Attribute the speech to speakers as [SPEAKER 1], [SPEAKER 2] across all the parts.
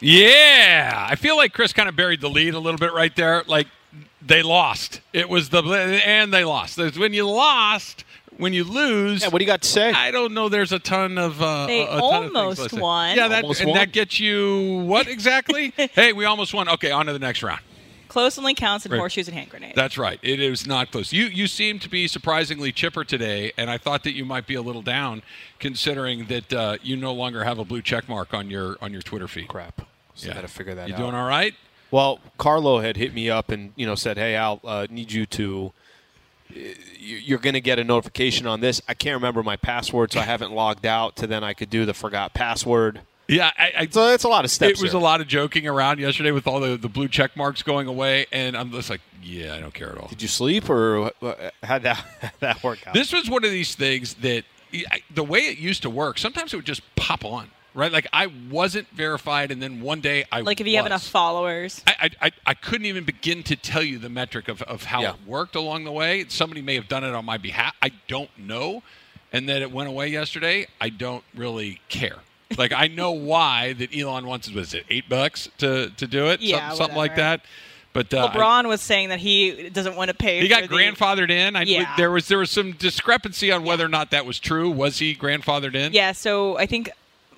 [SPEAKER 1] Yeah, I feel like Chris kind of buried the lead a little bit right there. Like they lost. It was the and they lost. When you lost, when you lose,
[SPEAKER 2] Yeah, what do you got to say?
[SPEAKER 1] I don't know. There's a ton of uh,
[SPEAKER 3] They
[SPEAKER 1] a, a ton of
[SPEAKER 3] almost
[SPEAKER 1] listed.
[SPEAKER 3] won.
[SPEAKER 1] Yeah, that
[SPEAKER 2] Almost
[SPEAKER 1] and
[SPEAKER 2] won.
[SPEAKER 1] that gets you what exactly? hey, we almost won. Okay, on to the next round.
[SPEAKER 3] Close only counts in
[SPEAKER 1] Right.
[SPEAKER 3] horseshoes and hand grenades.
[SPEAKER 1] That's right. It is not close. You you seem to be surprisingly chipper today, and I thought that you might be a little down, considering that uh, you no longer have a blue check mark on your on your Twitter feed.
[SPEAKER 2] Crap. So
[SPEAKER 1] Yeah.
[SPEAKER 2] I got to figure that
[SPEAKER 1] You
[SPEAKER 2] out.
[SPEAKER 1] doing all right?
[SPEAKER 2] Well, Carlo had hit me up and you know said, "Hey, I'll uh, need you to. uh, You're going to get a notification on this. I can't remember my password, so I haven't logged out. To then I could do the forgot password.
[SPEAKER 1] Yeah, I, I,
[SPEAKER 2] So it's a lot of steps.
[SPEAKER 1] it was
[SPEAKER 2] here.
[SPEAKER 1] a lot of joking around yesterday with all the, the blue check marks going away, and I'm just like, yeah, I don't care at all.
[SPEAKER 2] Did you sleep or how'd that how'd that work out?
[SPEAKER 1] This was one of these things that the way it used to work, sometimes it would just pop on, right? Like I wasn't verified, and then one day I
[SPEAKER 3] like if you have enough followers.
[SPEAKER 1] I, I, I- I couldn't even begin to tell you the metric of, of how
[SPEAKER 2] Yeah.
[SPEAKER 1] it worked along the way. Somebody may have done it on my behalf. I don't know. And that it went away yesterday, I don't really care. Like I know why that Elon wants it was it eight bucks to, to do it,
[SPEAKER 3] Yeah,
[SPEAKER 1] something, something like that. But uh, I-
[SPEAKER 3] LeBron was saying that he doesn't want to pay.
[SPEAKER 1] he got
[SPEAKER 3] the-
[SPEAKER 1] grandfathered in. I,
[SPEAKER 3] Yeah.
[SPEAKER 1] There was there was some discrepancy on whether or not that was true. Was he grandfathered in?
[SPEAKER 3] Yeah, so I think,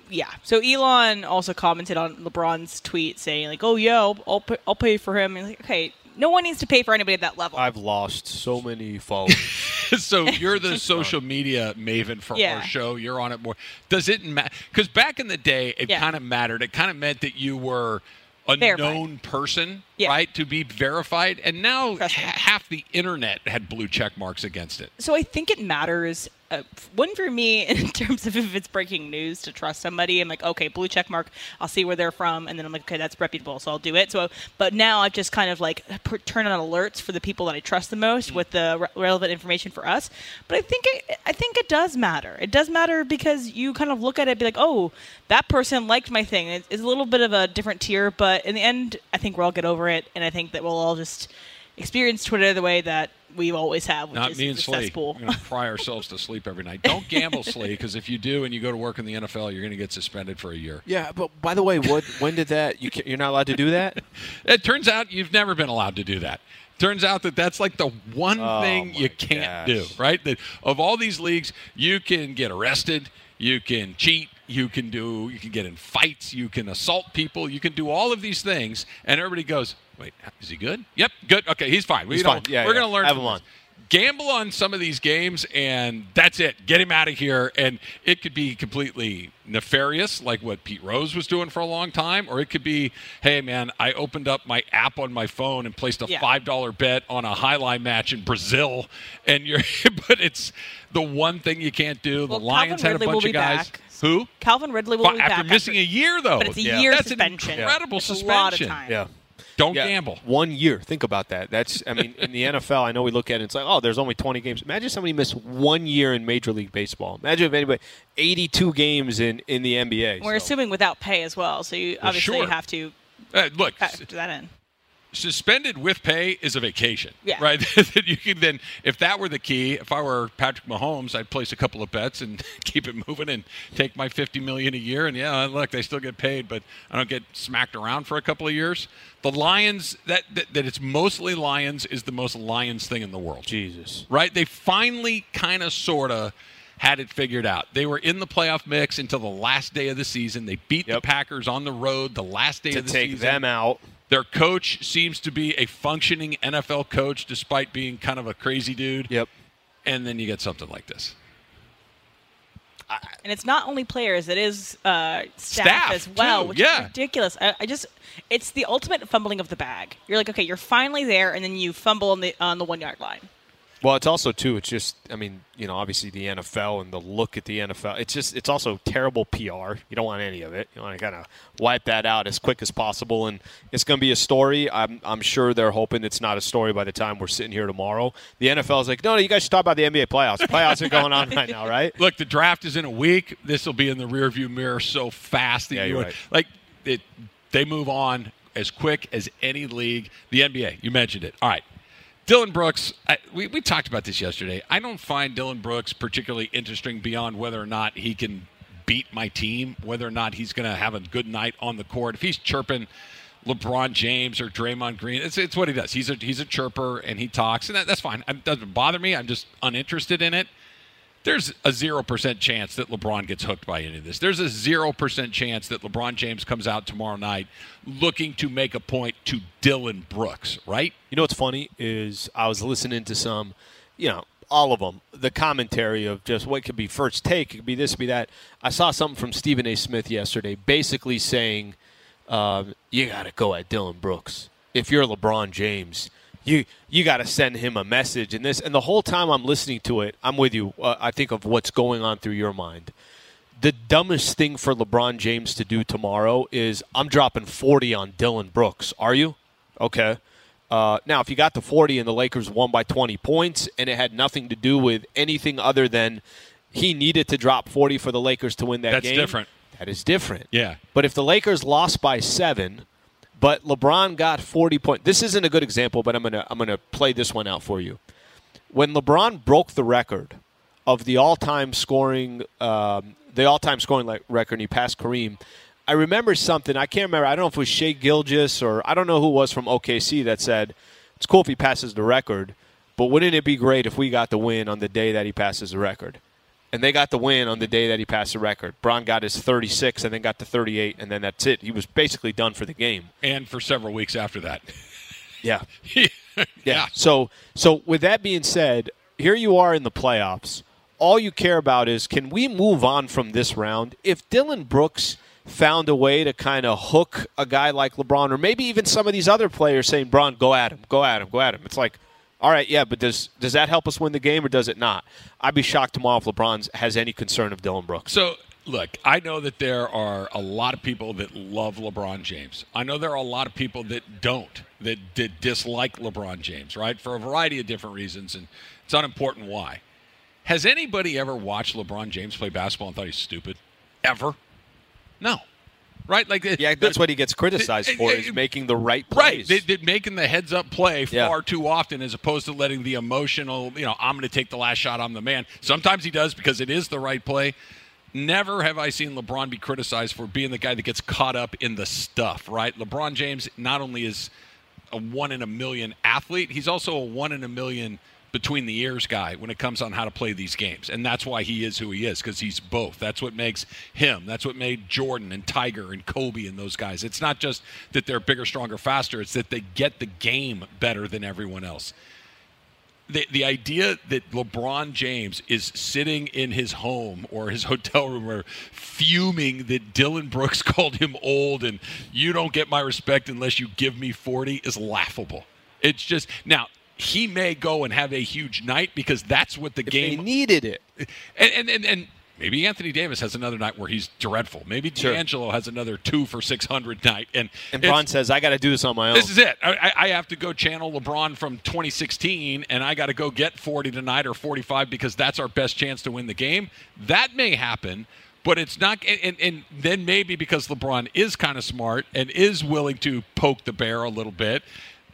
[SPEAKER 3] yeah. So Elon also commented on LeBron's tweet saying like, "Oh yeah, I'll I'll, pay, I'll pay for him." And like, okay, no one needs to pay for anybody at that level.
[SPEAKER 2] I've lost so many followers.
[SPEAKER 1] so you're the social media maven for
[SPEAKER 3] Yeah.
[SPEAKER 1] our show. You're on it more. Does it matter? Because back in the day, it
[SPEAKER 3] Yeah.
[SPEAKER 1] kind of mattered. It kind of meant that you were a
[SPEAKER 3] Verified.
[SPEAKER 1] known person,
[SPEAKER 3] Yeah.
[SPEAKER 1] right, to be verified. And now
[SPEAKER 3] Trust me.
[SPEAKER 1] ha- half the internet had blue check marks against it.
[SPEAKER 3] so I think it matters. Uh, one for me in terms of if it's breaking news to trust somebody. I'm like, okay, blue check mark. I'll see where they're from, and then I'm like, okay, that's reputable, so I'll do it. So, but now I've just kind of like per- turn on alerts for the people that I trust the most with the re- relevant information for us. But I think it, I think it does matter. It does matter because you kind of look at it, and be like, oh, that person liked my thing. It's, it's a little bit of a different tier, but in the end, I think we'll all get over it, and I think that we'll all just experience Twitter the way that we always have, which
[SPEAKER 1] Not
[SPEAKER 3] is
[SPEAKER 1] me and
[SPEAKER 3] the
[SPEAKER 1] Slee. We're going to cry ourselves to sleep every night. Don't gamble, Slee, because if you do and you go to work in the NFL, you're going to get suspended for a year.
[SPEAKER 2] yeah, but by the way, what when did that? You, you're not allowed to do that.
[SPEAKER 1] It turns out you've never been allowed to do that. Turns out that that's like the one
[SPEAKER 2] Oh,
[SPEAKER 1] thing you can't
[SPEAKER 2] gosh.
[SPEAKER 1] do, right? That of all these leagues, you can get arrested, you can cheat, you can do, you can get in fights, you can assault people, you can do all of these things, and everybody goes, "Wait, is he good? Yep, good. Okay, he's fine. We
[SPEAKER 2] He's
[SPEAKER 1] don't-
[SPEAKER 2] fine. Yeah,
[SPEAKER 1] we're
[SPEAKER 2] yeah.
[SPEAKER 1] going to learn.
[SPEAKER 2] Have
[SPEAKER 1] from
[SPEAKER 2] him on.
[SPEAKER 1] Gamble on some of these games, and that's it. Get him out of here. And it could be completely nefarious, like what Pete Rose was doing for a long time, or it could be, hey, man, I opened up my app on my phone and placed a
[SPEAKER 3] Yeah.
[SPEAKER 1] five dollar bet on a highlight match in Brazil, and you're. but it's the one thing you can't do.
[SPEAKER 3] Well,
[SPEAKER 1] the Lions
[SPEAKER 3] Calvin
[SPEAKER 1] had a
[SPEAKER 3] Ridley will
[SPEAKER 1] bunch of guys.
[SPEAKER 3] back.
[SPEAKER 1] Who?
[SPEAKER 3] Calvin Ridley will
[SPEAKER 1] Well,
[SPEAKER 3] be
[SPEAKER 1] after
[SPEAKER 3] back After
[SPEAKER 1] missing a year, though.
[SPEAKER 3] but it's a
[SPEAKER 2] Yeah.
[SPEAKER 3] year
[SPEAKER 1] That's
[SPEAKER 3] suspension.
[SPEAKER 1] an incredible
[SPEAKER 3] It's
[SPEAKER 1] suspension.
[SPEAKER 3] A lot of time.
[SPEAKER 2] Yeah.
[SPEAKER 1] Don't
[SPEAKER 2] Yeah,
[SPEAKER 1] gamble.
[SPEAKER 2] One year. Think about that. That's. I mean, in the NFL, I know we look at it. It's like, oh, there's only 20 games. Imagine somebody missed one year in Major League Baseball. Imagine if anybody 82 games in in the NBA.
[SPEAKER 3] We're
[SPEAKER 2] So-
[SPEAKER 3] assuming without pay as well, so you
[SPEAKER 1] Well,
[SPEAKER 3] obviously
[SPEAKER 1] sure.
[SPEAKER 3] have to
[SPEAKER 1] Uh, look,
[SPEAKER 3] factor that in.
[SPEAKER 1] Suspended with pay is a vacation.
[SPEAKER 3] Yeah.
[SPEAKER 1] Right? That you can then, if that were the key, if I were Patrick Mahomes, I'd place a couple of bets and keep it moving and take my fifty million a year. And yeah, look, they still get paid, but I don't get smacked around for a couple of years. The Lions, that that, that it's mostly Lions, is the most Lions thing in the world.
[SPEAKER 2] Jesus.
[SPEAKER 1] Right? They finally, kind of, sort of. Had it figured out. They were in the playoff mix until the last day of the season. They beat the Packers on the road the last day
[SPEAKER 2] To
[SPEAKER 1] of the season.
[SPEAKER 2] To take
[SPEAKER 1] season.
[SPEAKER 2] them out.
[SPEAKER 1] Their coach seems to be a functioning NFL coach despite being kind of a crazy dude.
[SPEAKER 2] Yep.
[SPEAKER 1] And then you get something like this.
[SPEAKER 3] And it's not only players; it is uh, staff,
[SPEAKER 1] Staff,
[SPEAKER 3] as well,
[SPEAKER 1] too,
[SPEAKER 3] which
[SPEAKER 1] yeah.
[SPEAKER 3] is ridiculous. I, I just, it's the ultimate fumbling of the bag. You're like, okay, you're finally there, and then you fumble on the on the one yard line.
[SPEAKER 2] Well, it's also too. It's just. I mean, you know, obviously the NFL and the look at the NFL. It's just. It's also terrible PR. You don't want any of it. You want to kind of wipe that out as quick as possible. And it's going to be a story. I'm. I'm sure they're hoping it's not a story by the time we're sitting here tomorrow. The NFL is like, no, no, you guys should talk about the NBA playoffs. The playoffs are going on right now, right?
[SPEAKER 1] Look, the draft is in a week. This will be in the rearview mirror so fast that
[SPEAKER 2] Yeah,
[SPEAKER 1] you
[SPEAKER 2] right.
[SPEAKER 1] like it. They move on as quick as any league. The NBA, you mentioned it. All right. Dillon Brooks, I, we, we talked about this yesterday. I don't find Dillon Brooks particularly interesting beyond whether or not he can beat my team, whether or not he's going to have a good night on the court. If he's chirping LeBron James or Draymond Green, it's, it's what he does. He's a he's a chirper and he talks, and that, that's fine. It doesn't bother me. I'm just uninterested in it. There's a zero percent chance that LeBron gets hooked by any of this. There's a zero percent chance that LeBron James comes out tomorrow night looking to make a point to Dillon Brooks. Right?
[SPEAKER 2] You know what's funny is I was listening to some, you know, all of them, the commentary of just what could be first take, it could be this, be that. I saw something from Stephen A. Smith yesterday, basically saying, um, "You got to go at Dillon Brooks if you're LeBron James." You you got to send him a message and this and the whole time I'm listening to it, I'm with you. Uh, I think of what's going on through your mind. The dumbest thing for LeBron James to do tomorrow is I'm dropping 40 on Dillon Brooks. Are you? Okay. Uh, now, if you got the 40 and the Lakers won by 20 points and it had nothing to do with anything other than he needed to drop 40 for the Lakers to win that
[SPEAKER 1] That's
[SPEAKER 2] game.
[SPEAKER 1] different.
[SPEAKER 2] That is different.
[SPEAKER 1] Yeah.
[SPEAKER 2] But if the Lakers lost by seven, but LeBron got 40 points, this isn't a good example, but I'm gonna I'm gonna play this one out for you. When LeBron broke the record of the all-time scoring, um, the all-time scoring record, and he passed Kareem. I remember something. I can't remember. I don't know if it was Shai Gilgeous or I don't know who was from OKC that said it's cool if he passes the record, but wouldn't it be great if we got the win on the day that he passes the record? And they got the win on the day that he passed the record. Bron got his 36 and then got to 38, and then that's it. He was basically done for the game.
[SPEAKER 1] And for several weeks after that.
[SPEAKER 2] Yeah.
[SPEAKER 1] yeah.
[SPEAKER 2] Yeah. So, so with that being said, here you are in the playoffs. All you care about is can we move on from this round? If Dillon Brooks found a way to kind of hook a guy like LeBron, or maybe even some of these other players saying, "Bron, go at him, go at him, go at him," it's like. All right, yeah, but does does that help us win the game or does it not? I'd be shocked tomorrow if LeBron has any concern of Dillon Brooks.
[SPEAKER 1] So, look, I know that there are a lot of people that love LeBron James. I know there are a lot of people that don't, that, that dislike LeBron James, right? For a variety of different reasons, and it's unimportant why. Has anybody ever watched LeBron James play basketball and thought he's stupid? Ever? No. Right? Like
[SPEAKER 2] Yeah, that's what he gets criticized
[SPEAKER 1] It-
[SPEAKER 2] for is making the right
[SPEAKER 1] Right,
[SPEAKER 2] plays.
[SPEAKER 1] they, they're making the heads up play
[SPEAKER 2] Yeah.
[SPEAKER 1] far too often, as opposed to letting the emotional. You know, I'm going to take the last shot. I'm the man. Sometimes he does because it is the right play. Never have I seen LeBron be criticized for being the guy that gets caught up in the stuff. Right, LeBron James not only is a one in a million athlete, he's also a one in a million between the ears guy when it comes on how to play these games. And that's why he is who he is, because he's both. That's what makes him. That's what made Jordan and Tiger and Kobe and those guys. It's not just that they're bigger, stronger, faster, it's that they get the game better than everyone else. The, the idea that LeBron James is sitting in his home or his hotel room or fuming that Dillon Brooks called him old and you don't get my respect unless you give me 40 is laughable. It's just now he may go and have a huge night because that's what the
[SPEAKER 2] If
[SPEAKER 1] game
[SPEAKER 2] needed it.
[SPEAKER 1] and, and, and, and maybe Anthony Davis has another night where he's dreadful. Maybe
[SPEAKER 2] Sure.
[SPEAKER 1] D'Angelo has another two for 600 night. And,
[SPEAKER 2] And Bron says, I got to do this on my own.
[SPEAKER 1] this is it. I, I- I have to go channel LeBron from 2016, and I got to go get 40 tonight or 45 because that's our best chance to win the game. That may happen, but it's not. And, and then maybe because LeBron is kind of smart and is willing to poke the bear a little bit.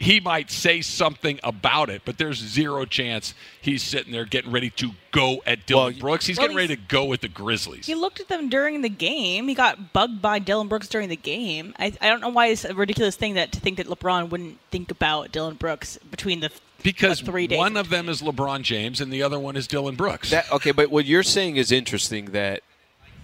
[SPEAKER 1] He might say something about it, but there's zero chance he's sitting there getting ready to go at Dillon
[SPEAKER 2] Well,
[SPEAKER 1] Brooks. He's
[SPEAKER 3] well,
[SPEAKER 1] getting ready to go at the Grizzlies.
[SPEAKER 3] He looked at them during the game. He got bugged by Dillon Brooks during the game. I, I don't know why it's a ridiculous thing that to think that LeBron wouldn't think about Dillon Brooks between the
[SPEAKER 1] because
[SPEAKER 3] what, three days
[SPEAKER 1] one of them is LeBron James and the other one is Dillon Brooks.
[SPEAKER 2] That, okay, but what you're saying is interesting that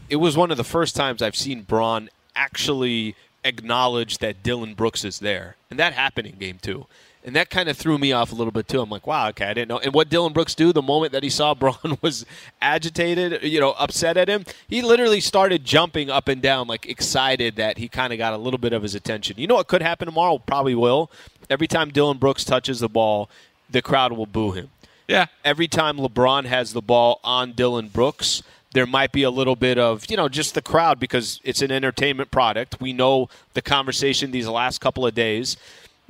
[SPEAKER 2] it was one of the first times I've seen Bron actually acknowledge that Dillon Brooks is there. And that happened in game two. And that kind of threw me off a little bit too. I'm like, wow, okay, I didn't know. And what Dillon Brooks do the moment that he saw Bron was agitated, you know, upset at him, he literally started jumping up and down, like excited that he kind of got a little bit of his attention. You know what could happen tomorrow? Probably will. Every time Dillon Brooks touches the ball, the crowd will boo him
[SPEAKER 1] yeah,
[SPEAKER 2] every time LeBron has the ball on Dillon Brooks, there might be a little bit of, you know, just the crowd because it's an entertainment product. We know the conversation these last couple of days.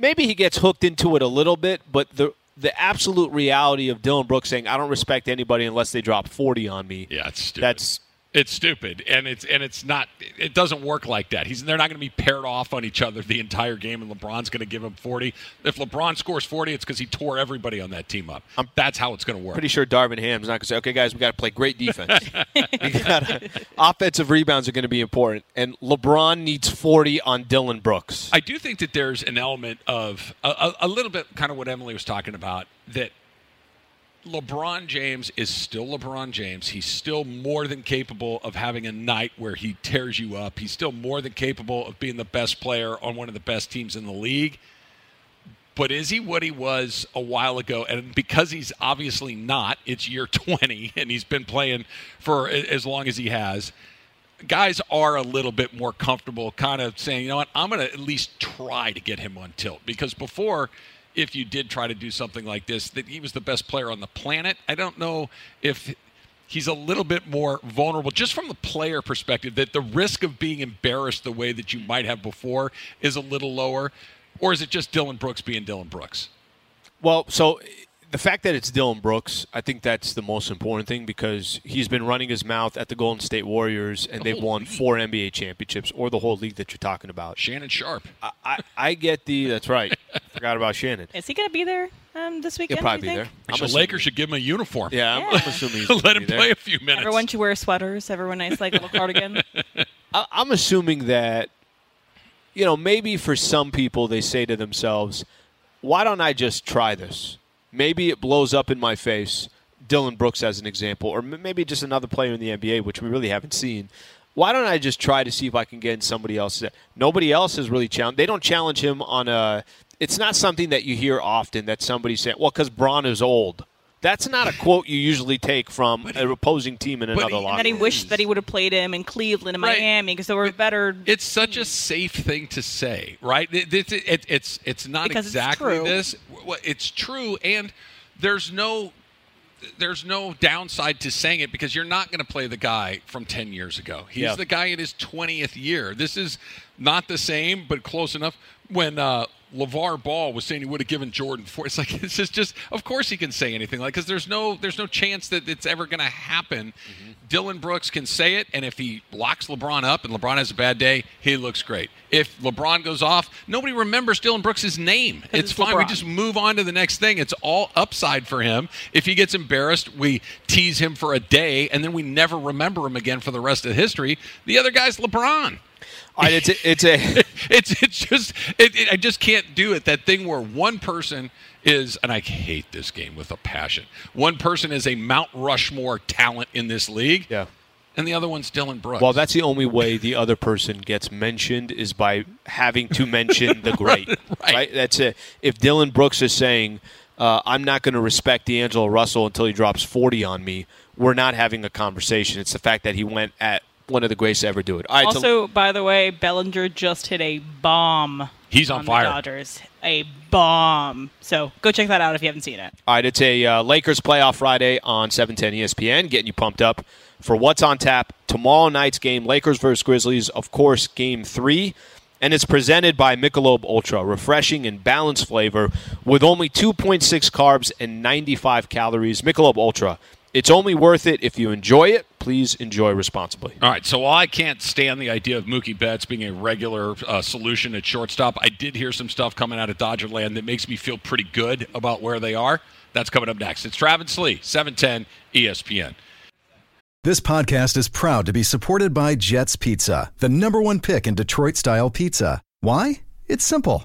[SPEAKER 2] Maybe he gets hooked into it a little bit, but the the absolute reality of Dillon Brooks saying, I don't respect anybody unless they drop 40 on me.
[SPEAKER 1] yeah, it's stupid.
[SPEAKER 2] That's
[SPEAKER 1] It's stupid, and it's and it's not. It doesn't work like that. He's they're not going to be paired off on each other the entire game, and LeBron's going to give him forty. If LeBron scores forty, it's because he tore everybody on that team up. I'm That's how it's going to work.
[SPEAKER 2] Pretty sure Darvin Ham's not going to say, "Okay, guys, we got to play great defense. gotta, offensive rebounds are going to be important, and LeBron needs forty on Dillon Brooks."
[SPEAKER 1] I do think that there's an element of a, a, a little bit, kind of what Emily was talking about, that LeBron James is still LeBron James. He's still more than capable of having a night where he tears you up. He's still more than capable of being the best player on one of the best teams in the league. But is he what he was a while ago? And because he's obviously not, it's year 20 and he's been playing for as long as he has. Guys are a little bit more comfortable kind of saying, you know what, I'm going to at least try to get him on tilt. Because before, if you did try to do something like this, that he was the best player on the planet. I don't know if he's a little bit more vulnerable just from the player perspective that the risk of being embarrassed the way that you might have before is a little lower or is it just Dillon Brooks being Dillon Brooks?
[SPEAKER 2] Well, so the fact that it's Dillon Brooks, I think that's the most important thing because he's been running his mouth at the Golden State Warriors and the they've won league. four NBA championships or the whole league that you're talking about.
[SPEAKER 1] Shannon Sharpe.
[SPEAKER 2] I, I, I get the that's right. Forgot about Shannon.
[SPEAKER 3] Is he going to be there um, this weekend?
[SPEAKER 2] He'll probably be there.
[SPEAKER 1] I'm the Lakers should give him a uniform.
[SPEAKER 2] Yeah, I'm, yeah. I'm assuming he's
[SPEAKER 1] let him play a few minutes.
[SPEAKER 3] Everyone should wear sweaters. Everyone nice like little cardigan.
[SPEAKER 2] I, I'm assuming that you know maybe for some people they say to themselves, "Why don't I just try this?" Maybe it blows up in my face. Dillon Brooks as an example, or maybe just another player in the NBA, which we really haven't seen. Why don't I just try to see if I can get in somebody else? Nobody else has really challenged. They don't challenge him on a. It's not something that you hear often that somebody saying, "Well, because Bron is old." That's not a quote you usually take from an opposing team in another locker.
[SPEAKER 3] That he wished that he would have played him in Cleveland and right. Miami because they were better.
[SPEAKER 1] It's such a safe thing to say, right? It, it, it, it's it's not
[SPEAKER 3] because
[SPEAKER 1] exactly
[SPEAKER 3] it's
[SPEAKER 1] this. It's true, and there's no there's no downside to saying it because you're not going to play the guy from 10 years ago. He's yeah. the guy in his 20th year. This is not the same, but close enough. When uh, LaVar Ball was saying he would have given Jordan four. It's like it's just, just of course he can say anything like because there's no there's no chance that it's ever going to happen. Mm-hmm. Dillon Brooks can say it, and if he locks LeBron up and LeBron has a bad day, he looks great. If LeBron goes off, nobody remembers Dillon Brooks' name. It's, it's fine. LeBron. We just move on to the next thing. It's all upside for him. If he gets embarrassed, we tease him for a day, and then we never remember him again for the rest of history. The other guy's LeBron.
[SPEAKER 2] Right, it's a, it's a
[SPEAKER 1] it's it's just it, it, I just can't do it. That thing where one person is, and I hate this game with a passion. One person is a Mount Rushmore talent in this league.
[SPEAKER 2] Yeah.
[SPEAKER 1] And the other one's Dillon Brooks.
[SPEAKER 2] Well, that's the only way the other person gets mentioned is by having to mention the great. right, right. right? That's it. If Dillon Brooks is saying, uh, "I'm not going to respect D'Angelo Russell until he drops 40 on me," we're not having a conversation. It's the fact that he went at one of the greatest to ever do it.
[SPEAKER 3] also, so, by the way, Bellinger just hit a bomb.
[SPEAKER 1] He's on,
[SPEAKER 3] on
[SPEAKER 1] fire.
[SPEAKER 3] Dodgers, a bomb. So go check that out if you haven't seen it.
[SPEAKER 2] All right, it's a uh, Lakers playoff Friday on 710 ESPN, getting you pumped up for what's on tap tomorrow night's game. Lakers versus Grizzlies, of course, Game Three. And it's presented by Michelob Ultra, refreshing and balanced flavor with only 2.6 carbs and 95 calories. Michelob Ultra, it's only worth it if you enjoy it. Please enjoy responsibly.
[SPEAKER 1] All right. So while I can't stand the idea of Mookie Betts being a regular uh, solution at shortstop, I did hear some stuff coming out of Dodgerland that makes me feel pretty good about where they are. That's coming up next. It's Travis Lee, 710 ESPN.
[SPEAKER 4] This podcast is proud to be supported by Jets Pizza, the number one pick in Detroit style pizza. Why? It's simple.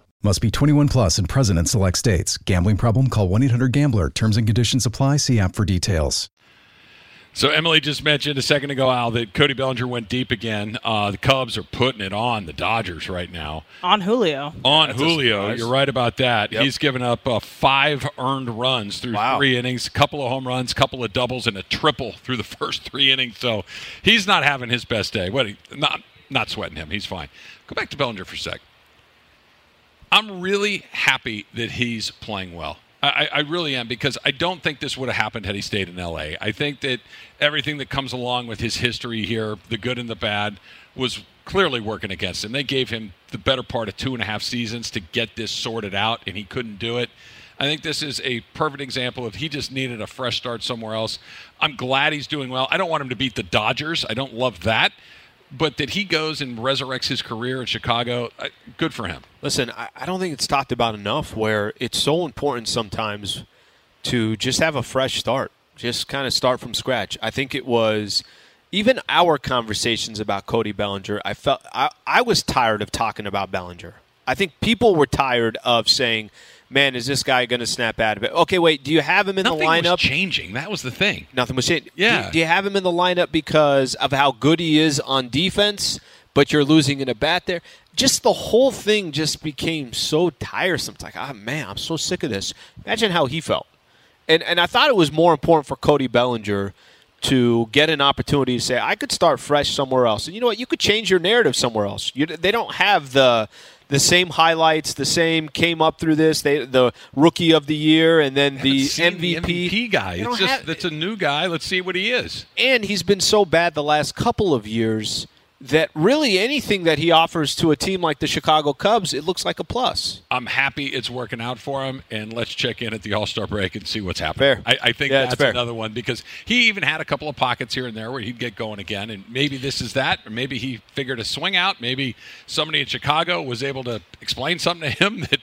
[SPEAKER 4] Must be 21 plus and present in select states. Gambling problem? Call 1 800 Gambler. Terms and conditions apply. See app for details.
[SPEAKER 1] So Emily just mentioned a second ago, Al, that Cody Bellinger went deep again. Uh, the Cubs are putting it on the Dodgers right now.
[SPEAKER 3] On Julio.
[SPEAKER 1] On
[SPEAKER 2] That's
[SPEAKER 1] Julio, you're right about that.
[SPEAKER 2] Yep.
[SPEAKER 1] He's given up uh, five earned runs through
[SPEAKER 2] Wow.
[SPEAKER 1] three innings, a couple of home runs, a couple of doubles, and a triple through the first three innings. So he's not having his best day. What? He, not not sweating him. He's fine. Go back to Bellinger for a sec. I'm really happy that he's playing well. I, I really am because I don't think this would have happened had he stayed in LA. I think that everything that comes along with his history here, the good and the bad, was clearly working against him. They gave him the better part of two and a half seasons to get this sorted out, and he couldn't do it. I think this is a perfect example of he just needed a fresh start somewhere else. I'm glad he's doing well. I don't want him to beat the Dodgers. I don't love that. But that he goes and resurrects his career in Chicago, good for him.
[SPEAKER 2] Listen, I, I don't think it's talked about enough where it's so important sometimes to just have a fresh start, just kind of start from scratch. I think it was even our conversations about Cody Bellinger. I felt I, I was tired of talking about Bellinger. I think people were tired of saying, "Man, is this guy going to snap out of it?" Okay, wait. Do you have him in
[SPEAKER 1] Nothing
[SPEAKER 2] the lineup?
[SPEAKER 1] was changing. That was the thing.
[SPEAKER 2] Nothing was changing.
[SPEAKER 1] Yeah.
[SPEAKER 2] Do, do you have him in the lineup because of how good he is on defense, but you're losing in a bat there? Just the whole thing just became so tiresome. It's like, ah, man, I'm so sick of this. Imagine how he felt. And and I thought it was more important for Cody Bellinger to get an opportunity to say, I could start fresh somewhere else. And you know what? You could change your narrative somewhere else. You, they don't have the the same highlights, the same came up through this. They the rookie of the year and then the MVP.
[SPEAKER 1] the MVP guy. It's just
[SPEAKER 2] have-
[SPEAKER 1] that's a new guy. Let's see what he is.
[SPEAKER 2] and he's been so bad the last couple of years that really anything that he offers to a team like the Chicago Cubs, it looks like a plus.
[SPEAKER 1] I'm happy it's working out for him, and let's check in at the All Star break and see what's happening.
[SPEAKER 2] Fair.
[SPEAKER 1] I, I think
[SPEAKER 2] Yeah,
[SPEAKER 1] that's another one because he even had a couple of pockets here and there where he'd get going again, and maybe this is that, or maybe he figured a swing out. Maybe somebody in Chicago was able to explain something to him that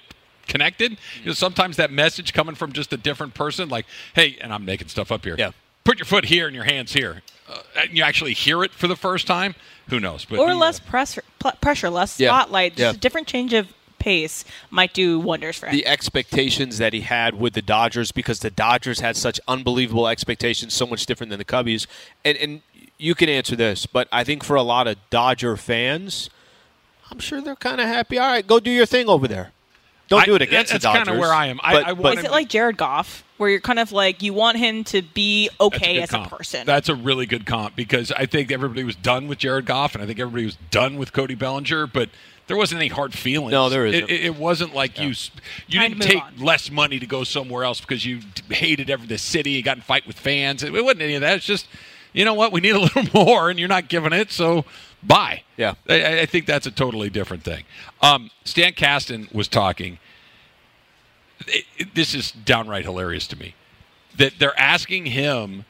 [SPEAKER 1] connected. You know, sometimes that message coming from just a different person, like, "Hey," and I'm making stuff up here.
[SPEAKER 2] Yeah.
[SPEAKER 1] Put your foot here and your hands here. Uh, and you actually hear it for the first time. Who knows? But
[SPEAKER 3] Or less pressure, pl- pressure, less
[SPEAKER 2] Yeah.
[SPEAKER 3] spotlight. Just
[SPEAKER 2] Yeah.
[SPEAKER 3] a different change of pace might do wonders for him.
[SPEAKER 2] The expectations that he had with the Dodgers, because the Dodgers had such unbelievable expectations, so much different than the Cubbies. And, and you can answer this, but I think for a lot of Dodger fans, I'm sure they're kind of happy. All right, go do your thing over there. Don't
[SPEAKER 1] I-
[SPEAKER 2] do it against
[SPEAKER 1] that's
[SPEAKER 2] the
[SPEAKER 1] kinda where I am. I-
[SPEAKER 2] But-
[SPEAKER 1] I
[SPEAKER 2] but-
[SPEAKER 3] Is it like Jared Goff, where you're kind of like you want him to be okay
[SPEAKER 1] good
[SPEAKER 3] as
[SPEAKER 1] comp.
[SPEAKER 3] a person?
[SPEAKER 1] That's a really good comp because I think everybody was done with Jared Goff, and I think everybody was done with Cody Bellinger, but there wasn't any hard feelings.
[SPEAKER 2] No, there
[SPEAKER 1] It,
[SPEAKER 2] isn't.
[SPEAKER 1] it, it wasn't like you you
[SPEAKER 3] Time
[SPEAKER 1] didn't take
[SPEAKER 3] on.
[SPEAKER 1] less money to go somewhere else because you hated every the city, you got in fight with fans. It, it wasn't any of that. It's just you know what we need a little more, and you're not giving it, so bye.
[SPEAKER 2] Yeah.
[SPEAKER 1] I- I, think that's a totally different thing. Um, Stan Kasten was talking. It- it- this is downright hilarious to me that they're asking him,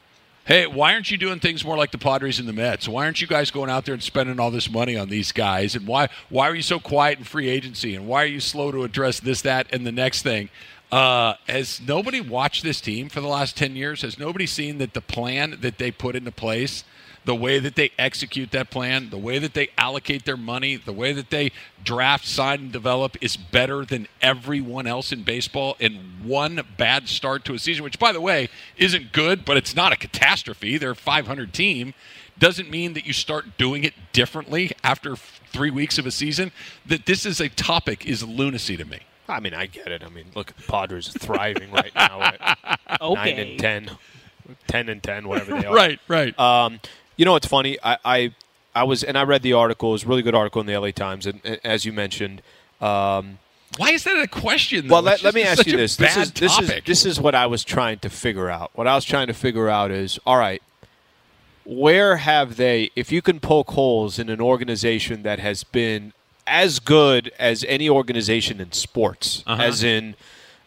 [SPEAKER 1] "Hey, why aren't you doing things more like the Padres and the Mets? Why aren't you guys going out there and spending all this money on these guys? And why why are you so quiet in free agency? And why are you slow to address this, that, and the next thing?" Uh, has nobody watched this team for the last ten years? Has nobody seen that the plan that they put into place? The way that they execute that plan, the way that they allocate their money, the way that they draft, sign, and develop is better than everyone else in baseball. And one bad start to a season, which, by the way, isn't good, but it's not a catastrophe. They're a 500 team. Doesn't mean that you start doing it differently after f- three weeks of a season. That this is a topic is lunacy to me.
[SPEAKER 2] I mean, I get it. I mean, look, the Padres are thriving right now at
[SPEAKER 3] okay.
[SPEAKER 2] 9 and 10, 10 and 10, whatever they are.
[SPEAKER 1] Right, right.
[SPEAKER 2] Um, you know, it's funny. I, I, I was, and I read the article. It was a really good article in the LA Times, and, and as you mentioned. Um,
[SPEAKER 1] Why is that a question? Though?
[SPEAKER 2] well, let, let me ask you this. This is this is this is what I was trying to figure out. What I was trying to figure out is, all right, where have they? If you can poke holes in an organization that has been as good as any organization in sports,
[SPEAKER 1] Uh-huh.
[SPEAKER 2] as in,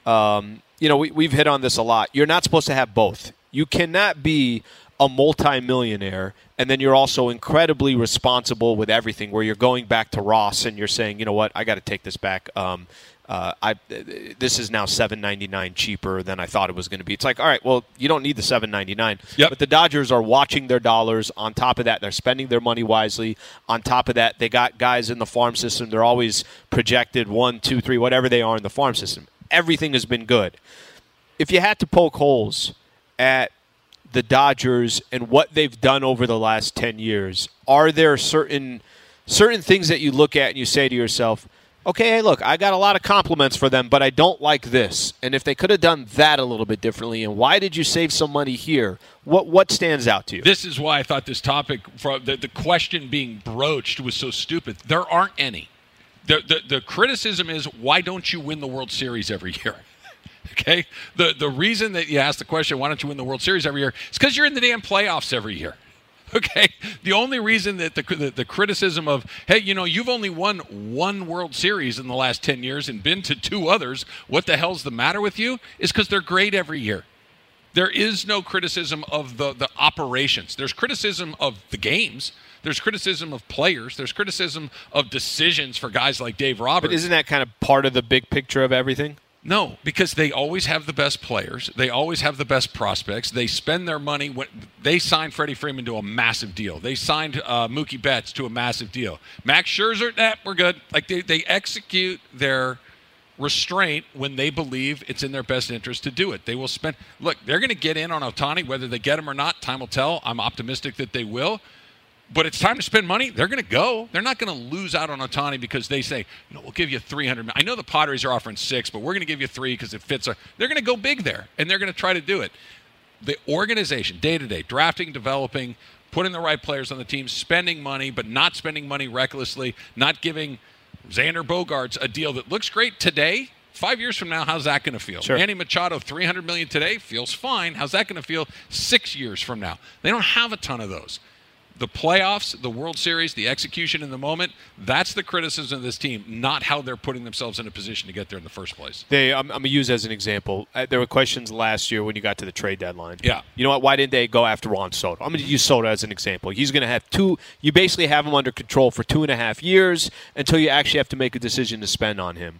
[SPEAKER 2] um, you know, we, we've hit on this a lot. You're not supposed to have both. You cannot be a multimillionaire and then you're also incredibly responsible with everything. Where you're going back to Ross and you're saying, you know what, I got to take this back. Um, uh, I this is now seven ninety nine cheaper than I thought it was going to be. It's like, all right, well, you don't need the seven ninety nine.
[SPEAKER 1] Yep.
[SPEAKER 2] But the Dodgers are watching their dollars. On top of that, they're spending their money wisely. On top of that, they got guys in the farm system. They're always projected one, two, three, whatever they are in the farm system. Everything has been good. If you had to poke holes at the Dodgers and what they've done over the last 10 years, are there certain certain things that you look at and you say to yourself, okay, hey, look, I got a lot of compliments for them, but I don't like this. And if they could have done that a little bit differently, and why did you save some money here? What what stands out to you?
[SPEAKER 1] This is why I thought this topic, the, the question being broached, was so stupid. There aren't any. The, the, the criticism is why don't you win the World Series every year? okay? The, the reason that you ask the question, why don't you win the World Series every year, is because you're in the damn playoffs every year. Okay, the only reason that the, the, the criticism of hey, you know, you've only won one World Series in the last ten years and been to two others. What the hell's the matter with you? Is because they're great every year. There is no criticism of the the operations. There's criticism of the games. There's criticism of players. There's criticism of decisions for guys like Dave Roberts.
[SPEAKER 2] But isn't that kind of part of the big picture of everything?
[SPEAKER 1] No, because they always have the best players. They always have the best prospects. They spend their money. When, they signed Freddie Freeman to a massive deal. They signed uh, Mookie Betts to a massive deal. Max Scherzer, eh, we're good. Like they, they execute their restraint when they believe it's in their best interest to do it. They will spend. Look, they're going to get in on Ohtani, whether they get him or not. Time will tell. I'm optimistic that they will but it's time to spend money. They're going to go. They're not going to lose out on Ohtani because they say, "No, we'll give you 300." I know the Padres are offering six, but we're going to give you three because it fits. A, they're going to go big there, and they're going to try to do it. The organization, day to day, drafting, developing, putting the right players on the team, spending money, but not spending money recklessly, not giving Xander Bogaerts a deal that looks great today. Five years from now, how's that going to feel?
[SPEAKER 2] Sure.
[SPEAKER 1] Manny Machado, 300 million today, feels fine. How's that going to feel six years from now? They don't have a ton of those the playoffs, the World Series, the execution in the moment, that's the criticism of this team, not how they're putting themselves in a position to get there in the first place.
[SPEAKER 2] They, I'm, I'm going to use as an example. Uh, there were questions last year when you got to the trade deadline.
[SPEAKER 1] Yeah.
[SPEAKER 2] You know what? Why didn't they go after Juan Soto? I'm going to use Soto as an example. He's going to have two, you basically have him under control for two and a half years until you actually have to make a decision to spend on him.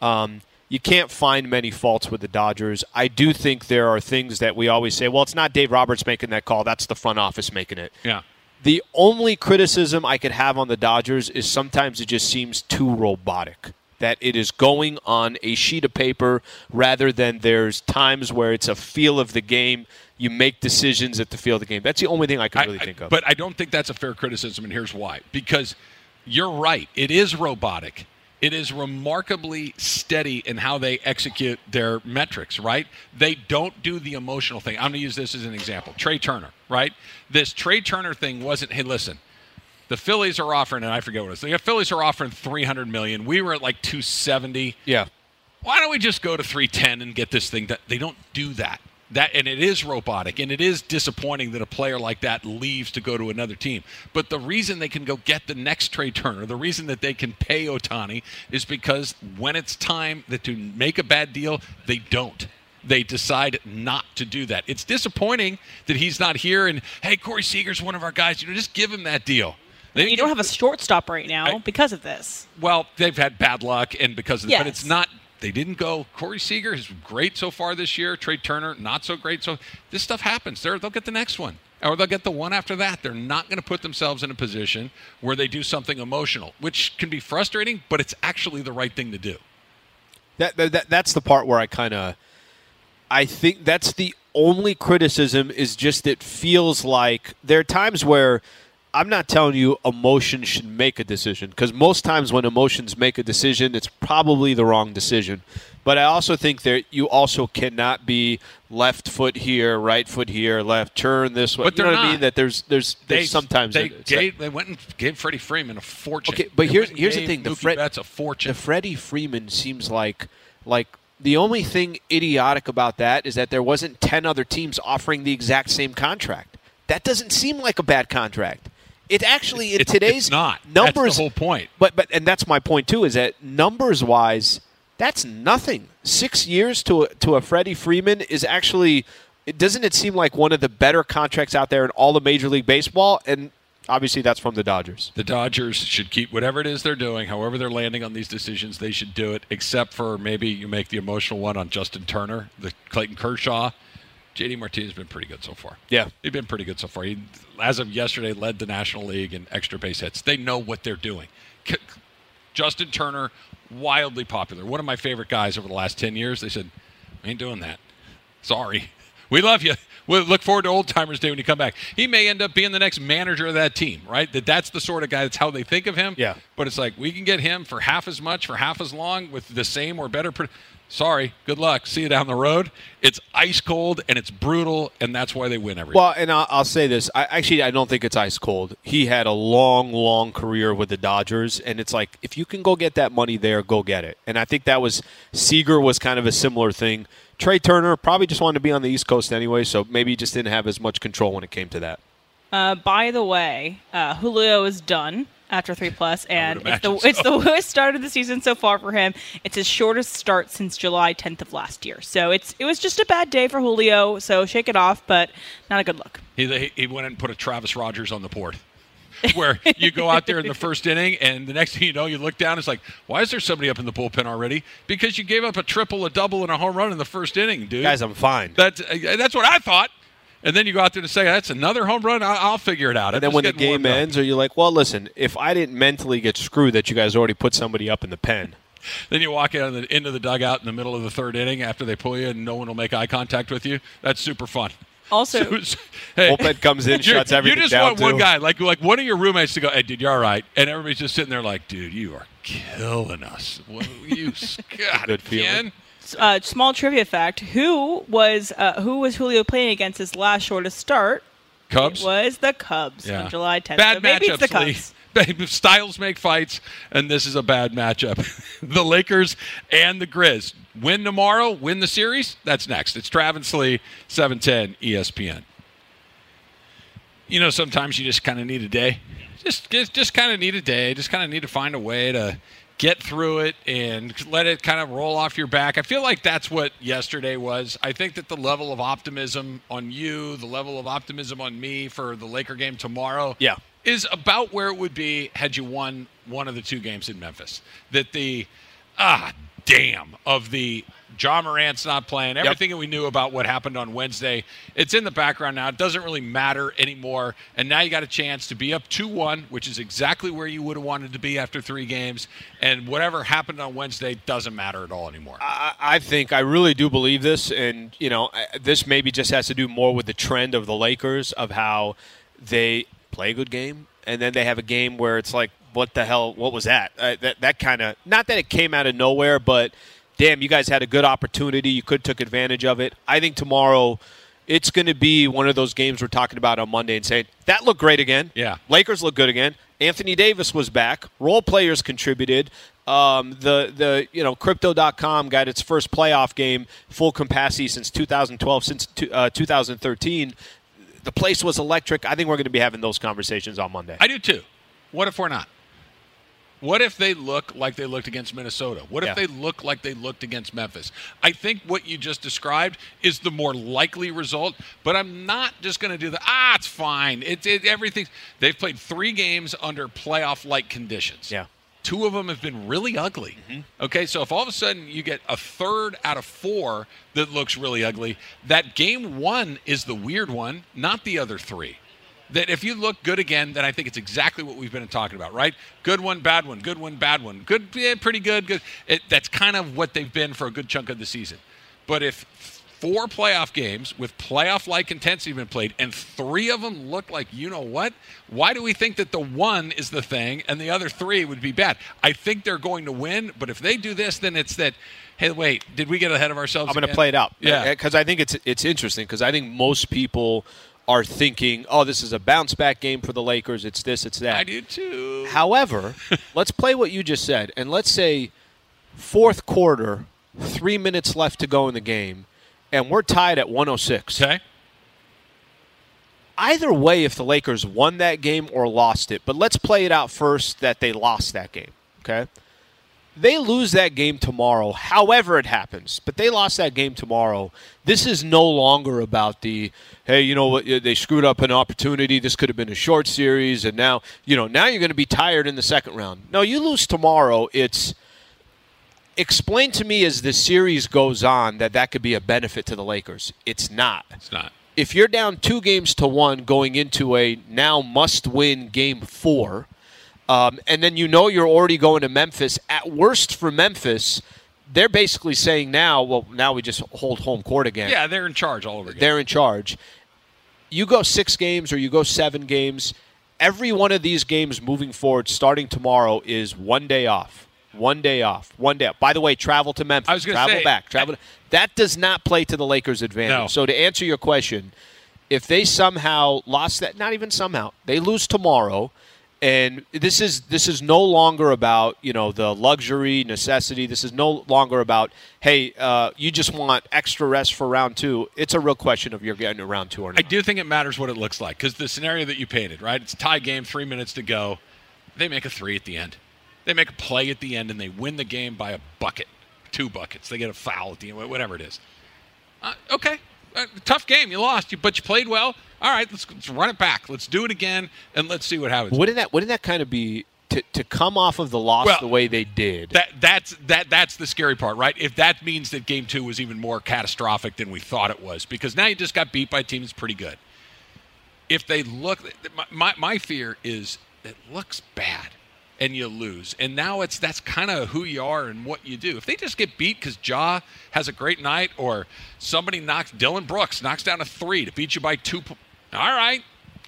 [SPEAKER 2] Um, you can't find many faults with the Dodgers. I do think there are things that we always say, well, it's not Dave Roberts making that call, that's the front office making it.
[SPEAKER 1] Yeah.
[SPEAKER 2] The only criticism I could have on the Dodgers is sometimes it just seems too robotic. That it is going on a sheet of paper rather than there's times where it's a feel of the game. You make decisions at the feel of the game. That's the only thing I can really
[SPEAKER 1] I,
[SPEAKER 2] think of.
[SPEAKER 1] But I don't think that's a fair criticism, and here's why. Because you're right. It is robotic. It is remarkably steady in how they execute their metrics, right? They don't do the emotional thing. I'm going to use this as an example. Trea Turner, right? This Trea Turner thing wasn't, hey, listen, the Phillies are offering, and I forget what it is. The Phillies are offering 300 million. We were at like 270.
[SPEAKER 2] yeah.
[SPEAKER 1] Why don't we just go to 310 and get this thing done? They don't do that that and it is robotic and it is disappointing that a player like that leaves to go to another team. But the reason they can go get the next Trea Turner, the reason that they can pay Ohtani is because when it's time that to make a bad deal, they don't. They decide not to do that. It's disappointing that he's not here and hey, Corey Seager's one of our guys. You know, just give him that deal. They
[SPEAKER 3] You don't have a shortstop right now
[SPEAKER 1] I-
[SPEAKER 3] because of this.
[SPEAKER 1] well, they've had bad luck and because of the, but it's not they didn't go Corey Seager is great so far this year, Trea Turner not so great. So this stuff happens. They're, they'll get the next one. Or they'll get the one after that. They're not going to put themselves in a position where they do something emotional, which can be frustrating, but it's actually the right thing to do.
[SPEAKER 2] That, that, that that's the part where I kind of I think that's the only criticism is just it feels like there are times where I'm not telling you emotion should make a decision because most times when emotions make a decision, it's probably the wrong decision. But I also think that you also cannot be left foot here, right foot here, left turn this way.
[SPEAKER 1] But
[SPEAKER 2] you know what I mean?
[SPEAKER 1] not.
[SPEAKER 2] That there's there's,
[SPEAKER 1] They
[SPEAKER 2] there's sometimes
[SPEAKER 1] they gave, they went and gave Freddie Freeman a fortune.
[SPEAKER 2] Okay, but
[SPEAKER 1] They
[SPEAKER 2] here's here's the thing: the Fred,
[SPEAKER 1] Betts a fortune.
[SPEAKER 2] The Freddie Freeman seems like like the only thing idiotic about that is that there wasn't ten other teams offering the exact same contract. That doesn't seem like a bad contract. It actually in
[SPEAKER 1] It's-
[SPEAKER 2] today's
[SPEAKER 1] it's not. That's the
[SPEAKER 2] numbers.
[SPEAKER 1] whole point.
[SPEAKER 2] But but and that's my point too. Is that numbers wise, that's nothing. Six years to a, to a Freddie Freeman is actually. It, doesn't it seem like one of the better contracts out there in all of Major League Baseball? And Obviously, that's from the Dodgers.
[SPEAKER 1] The Dodgers should keep whatever it is they're doing, however they're landing on these decisions, they should do it, except for maybe you make the emotional one on Justin Turner, the Clayton Kershaw. JD Martinez has been pretty good so far.
[SPEAKER 2] Yeah.
[SPEAKER 1] He's been pretty good so far. He, as of yesterday, led the National League in extra base hits. They know what they're doing. Justin Turner, wildly popular. One of my favorite guys over the last 10 years. They said, we ain't doing that. Sorry. We love you. We look forward to Old Timers Day when you come back. He may end up being the next manager of that team, right? That that's the sort of guy. That's how they think of him.
[SPEAKER 2] Yeah.
[SPEAKER 1] But it's like we can get him for half as much for half as long with the same or better. Pro- Sorry. Good luck. See you down the road. It's ice cold and it's brutal, and that's why they win every.
[SPEAKER 2] Well, and I'll, I'll say this. I, actually, I don't think it's ice cold. He had a long, long career with the Dodgers, and it's like if you can go get that money there, go get it. And I think that was Seager was kind of a similar thing. Trea Turner probably just wanted to be on the East Coast anyway, so maybe he just didn't have as much control when it came to that.
[SPEAKER 3] Uh, by the way, uh, Julio is done after three plus, and it's the
[SPEAKER 1] imagine
[SPEAKER 3] it's the worst start of the season so far for him. It's his shortest start since July 10th of last year. So it's it was just a bad day for Julio. So shake it off, but not a good look.
[SPEAKER 1] He, he went and put a Travis Rogers on the board. Where you go out there in the first inning, and the next thing you know, you look down. It's like, why is there somebody up in the bullpen already? Because you gave up a triple, a double, and a home run in the first inning, dude.
[SPEAKER 2] Guys, I'm fine.
[SPEAKER 1] That's uh, that's what I thought. And then you go out there to say that's another home run. I'll, I'll figure it out.
[SPEAKER 2] And then when the game ends, are you like, well, listen, if I didn't mentally get screwed that you guys already put somebody up in the pen,
[SPEAKER 1] then you walk out the, into the dugout in the middle of the third inning after they pull you, and no one will make eye contact with you. That's super fun.
[SPEAKER 3] Also,
[SPEAKER 1] hey,
[SPEAKER 2] bullpen comes in,
[SPEAKER 1] you-
[SPEAKER 2] shuts everything
[SPEAKER 1] You just
[SPEAKER 2] down,
[SPEAKER 1] want one guy, like like one of your roommates, to go, "Hey, dude, you're all right," and everybody's just sitting there like, "Dude, you are killing us. What, you, God,
[SPEAKER 2] Good feeling.
[SPEAKER 3] Uh, small trivia fact: Who was uh, who was Julio playing against his last shortest start?
[SPEAKER 1] Cubs.
[SPEAKER 3] It was the Cubs
[SPEAKER 1] Yeah.
[SPEAKER 3] on July 10th.
[SPEAKER 1] Bad
[SPEAKER 3] so maybe it's the
[SPEAKER 1] Lee. Styles make fights, and this is a bad matchup. the Lakers and the Grizz win tomorrow, win the series. That's next. It's Travis Lee, seven ten ESPN. You know, sometimes you just kind of need a day. Just, just, just kind of need a day. Just kind of need to find a way to get through it and let it kind of roll off your back. I feel like that's what yesterday was. I think that the level of optimism on you, the level of optimism on me for the Laker game tomorrow,
[SPEAKER 2] Yeah.
[SPEAKER 1] is about where it would be had you won one of the two games in Memphis. That the ah damn of the Ja Morant's not playing. Everything that we knew about what happened on Wednesday, it's in the background now. It doesn't really matter anymore. And now you got a chance to be up 2 1, which is exactly where you would have wanted to be after three games. And whatever happened on Wednesday doesn't matter at all anymore.
[SPEAKER 2] I, I think I really do believe this, and you know, this maybe just has to do more with the trend of the Lakers of how they play a good game, and then they have a game where it's like, what the hell? What was that? Uh, that that kind of not that it came out of nowhere, but damn, you guys had a good opportunity. You could took advantage of it. I think tomorrow. It's going to be one of those games we're talking about on Monday and saying that looked great again.
[SPEAKER 1] Yeah.
[SPEAKER 2] Lakers look good again. Anthony Davis was back. Role players contributed. Um, the the you know crypto.com got its first playoff game full capacity since 2012 since two, uh, 2013. The place was electric. I think we're going to be having those conversations on Monday.
[SPEAKER 1] I do too. What if we're not? What if they look like they looked against Minnesota? What if
[SPEAKER 2] Yeah.
[SPEAKER 1] they look like they looked against Memphis? I think what you just described is the more likely result, but I'm not just going to do the ah, it's fine. It's it, everything. They've played three games under playoff-like conditions.
[SPEAKER 2] Yeah.
[SPEAKER 1] Two of them have been really ugly. Okay, so if all of a sudden you get a third out of four that looks really ugly, that game one is the weird one, not the other three that if you look good again, then I think it's exactly what we've been talking about, right? Good one, bad one, good one, bad one, good, yeah, pretty good, good. It, that's kind of what they've been for a good chunk of the season. But if four playoff games with playoff-like intensity have been played, and three of them look like you know what, why do we think that the one is the thing and the other three would be bad? I think they're going to win, but if they do this, then it's that. Hey, wait, did we get ahead of ourselves?
[SPEAKER 2] I'm going to play it out.
[SPEAKER 1] Yeah.
[SPEAKER 2] because I think it's it's interesting because I think most people are thinking, oh, this is a bounce back game for the Lakers. It's this, it's that.
[SPEAKER 1] I do too.
[SPEAKER 2] However, let's play what you just said, and let's say fourth quarter, three minutes left to go in the game, and we're tied at 106.
[SPEAKER 1] Okay.
[SPEAKER 2] Either way, if the Lakers won that game or lost it, but let's play it out first that they lost that game. Okay. They lose that game tomorrow, however it happens, but they lost that game tomorrow. This is no longer about the hey, you know what, they screwed up an opportunity. This could have been a short series, and now you know now you're going to be tired in the second round. No, you lose tomorrow. It's explain to me as the series goes on that that could be a benefit to the Lakers. It's not.
[SPEAKER 1] It's not.
[SPEAKER 2] If you're down two games to one going into a now must win game four, um, and then you know you're already going to Memphis, at worst for Memphis, they're basically saying now, well, now we just hold home court again.
[SPEAKER 1] Yeah, they're in charge all over again.
[SPEAKER 2] They're in charge. You go six games or you go seven games. Every one of these games moving forward, starting tomorrow, is one day off. One day off. One day off. By the way, travel to Memphis.
[SPEAKER 1] I was
[SPEAKER 2] travel
[SPEAKER 1] say,
[SPEAKER 2] back. Travel. that does not play to the Lakers' advantage.
[SPEAKER 1] No.
[SPEAKER 2] So to answer your question, if they somehow lost that, not even somehow, they lose tomorrow, and this is this is no longer about you know the luxury necessity. This is no longer about hey, uh, you just want extra rest for round two. It's a real question of you're getting to round two or not.
[SPEAKER 1] I do think it matters what it looks like because the scenario that you painted, right? It's a tie game, three minutes to go. They make a three at the end. They make a play at the end and they win the game by a bucket, two buckets. They get a foul at the end, whatever it is. Uh, okay, uh, tough game. You lost, you, but you played well. All right, let's, let's run it back. Let's do it again and let's see what happens.
[SPEAKER 2] Wouldn't that wouldn't that kind of be to, to come off of the loss
[SPEAKER 1] Well,
[SPEAKER 2] the way they did?
[SPEAKER 1] That that's that that's the scary part, right? If that means that game two was even more catastrophic than we thought it was, because now you just got beat by a team that's pretty good. If they look, my my, my fear is it looks bad, and you lose, and now it's that's kind of who you are and what you do. If they just get beat because Ja has a great night, or somebody knocks Dillon Brooks knocks down a three to beat you by two, all right,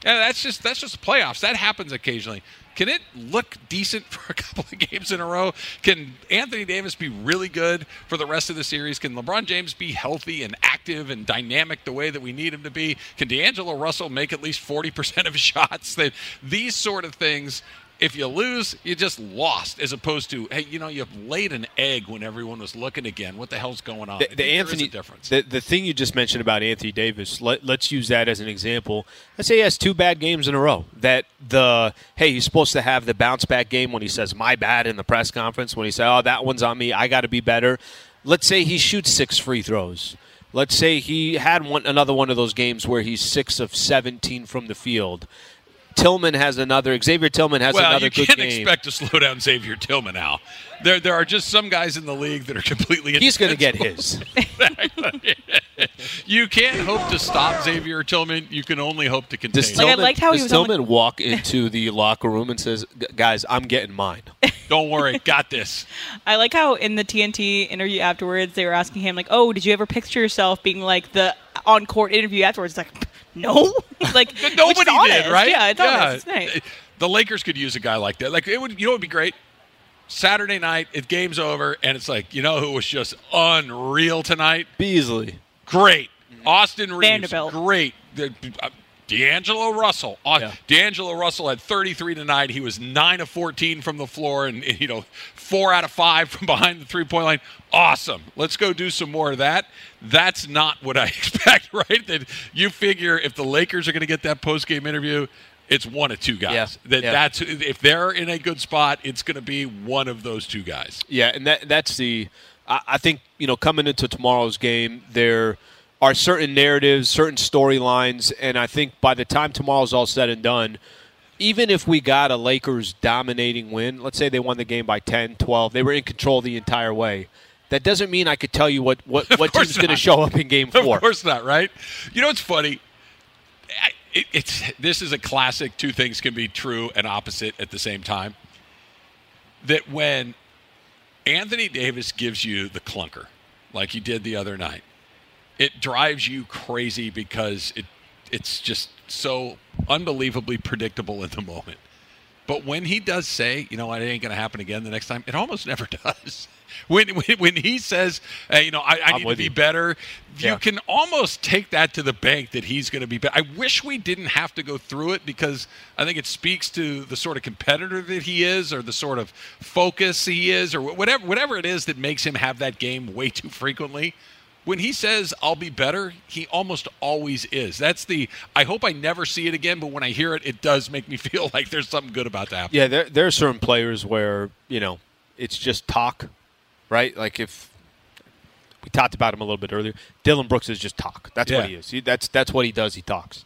[SPEAKER 1] yeah, that's just that's just playoffs. That happens occasionally. Can it look decent for a couple of games in a row? Can Anthony Davis be really good for the rest of the series? Can LeBron James be healthy and active and dynamic the way that we need him to be? Can D'Angelo Russell make at least 40% of his shots? That these sort of things if you lose, you just lost, as opposed to, hey, you know, you've laid an egg when everyone was looking again. What the hell's going on?
[SPEAKER 2] the, the Anthony
[SPEAKER 1] a difference.
[SPEAKER 2] The, the thing you just mentioned about Anthony Davis, let, let's use that as an example. Let's say he has two bad games in a row. That the hey, he's supposed to have the bounce back game when he says my bad in the press conference. When he said, oh, that one's on me, I got to be better. Let's say he shoots six free throws. Let's say he had one another one of those games where he's six of seventeen from the field. Tillman has another. Xavier Tillman has another.
[SPEAKER 1] well,
[SPEAKER 2] another
[SPEAKER 1] you can't
[SPEAKER 2] game.
[SPEAKER 1] expect to slow down Xavier Tillman now. There, there are just some guys in the league that are completely.
[SPEAKER 2] He's going to get
[SPEAKER 1] indispensable.
[SPEAKER 2] his.
[SPEAKER 1] You can't hope to stop Xavier Tillman. You can only hope to contain.
[SPEAKER 2] Does
[SPEAKER 1] him.
[SPEAKER 3] Like, I
[SPEAKER 2] Tillman,
[SPEAKER 3] liked how he was on the-
[SPEAKER 2] walk into the locker room and says, "Guys, I'm getting mine."
[SPEAKER 1] Don't worry, got this.
[SPEAKER 3] I like how in the TNT interview afterwards they were asking him like, "Oh, did you ever picture yourself being like the on court interview afterwards?" It's like, no, like which is
[SPEAKER 1] Nobody
[SPEAKER 3] honest.
[SPEAKER 1] did, right?
[SPEAKER 3] Yeah, it's honest. It's nice.
[SPEAKER 1] The Lakers could use a guy like that. Like it would, you know, it would be great. Saturday night, it game's over, and it's like, you know, who was just unreal tonight?
[SPEAKER 2] Beasley.
[SPEAKER 1] Great, Austin Reaves.
[SPEAKER 3] Vanderbilt.
[SPEAKER 1] Great, The- uh, D'Angelo Russell. Uh,
[SPEAKER 2] Yeah.
[SPEAKER 1] D'Angelo Russell had 33 tonight. He was nine of 14 from the floor, and you know, four out of five from behind the three-point line. Awesome. Let's go do some more of that. That's not what I expect, right? That you figure if the Lakers are going to get that post-game interview. It's one of two guys.
[SPEAKER 2] Yeah.
[SPEAKER 1] That
[SPEAKER 2] Yeah.
[SPEAKER 1] that's if they're in a good spot, it's going to be one of those two guys.
[SPEAKER 2] Yeah, and that that's the. I, I think you know coming into tomorrow's game, there are certain narratives, certain storylines, and I think by the time tomorrow's all said and done, even if we got a Lakers dominating win, let's say they won the game by 10, 12, they were in control the entire way. That doesn't mean I could tell you what what, what team's going to show up in game four.
[SPEAKER 1] Of course not, right? You know what's funny? I- It, it's this is a classic. Two things can be true and opposite at the same time. That when Anthony Davis gives you the clunker, like he did the other night, it drives you crazy because it it's just so unbelievably predictable in the moment. But when he does say, you know it ain't going to happen again the next time, it almost never does. When when, when he says, hey, you know, I, I need to be
[SPEAKER 2] you.
[SPEAKER 1] better, you
[SPEAKER 2] Yeah.
[SPEAKER 1] can almost take that to the bank that he's going to be better. I wish we didn't have to go through it because I think it speaks to the sort of competitor that he is, or the sort of focus he is, or whatever whatever it is that makes him have that game way too frequently. When he says I'll be better, he almost always is. That's the I hope I never see it again, but when I hear it, it does make me feel like there's something good about to happen.
[SPEAKER 2] Yeah, there there are certain players where you know it's just talk, right? Like if we talked about him a little bit earlier, Dillon Brooks is just talk. That's
[SPEAKER 1] Yeah.
[SPEAKER 2] what he is. He, that's that's what he does. He talks.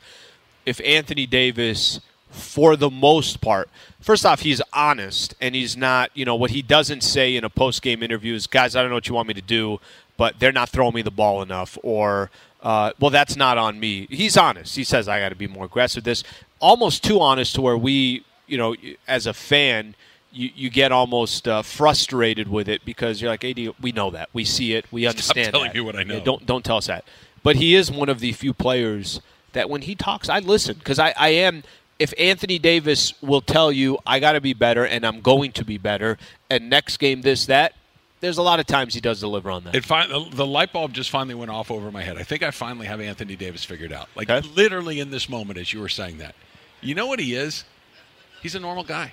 [SPEAKER 2] If Anthony Davis, for the most part, first off, he's honest and he's not. You know what he doesn't say in a post game interview is, "Guys, I don't know what you want me to do, but they're not throwing me the ball enough," or uh, "Well, that's not on me." He's honest. He says, "I got to be more aggressive." This almost too honest to where we, you know, as a fan. You, you get almost uh, frustrated with it because you're like, AD, we know that. We see it. We understand
[SPEAKER 1] telling
[SPEAKER 2] that.
[SPEAKER 1] me what I know.
[SPEAKER 2] Yeah, don't don't tell us that. But he is one of the few players that when he talks, I listen because I, I am. If Anthony Davis will tell you, I got to be better and I'm going to be better, and next game this that, there's a lot of times he does deliver on that.
[SPEAKER 1] It fin- the, light bulb just finally went off over my head. I think I finally have Anthony Davis figured out. Like
[SPEAKER 2] Okay.
[SPEAKER 1] literally in this moment, as you were saying that. You know what he is? He's a normal guy.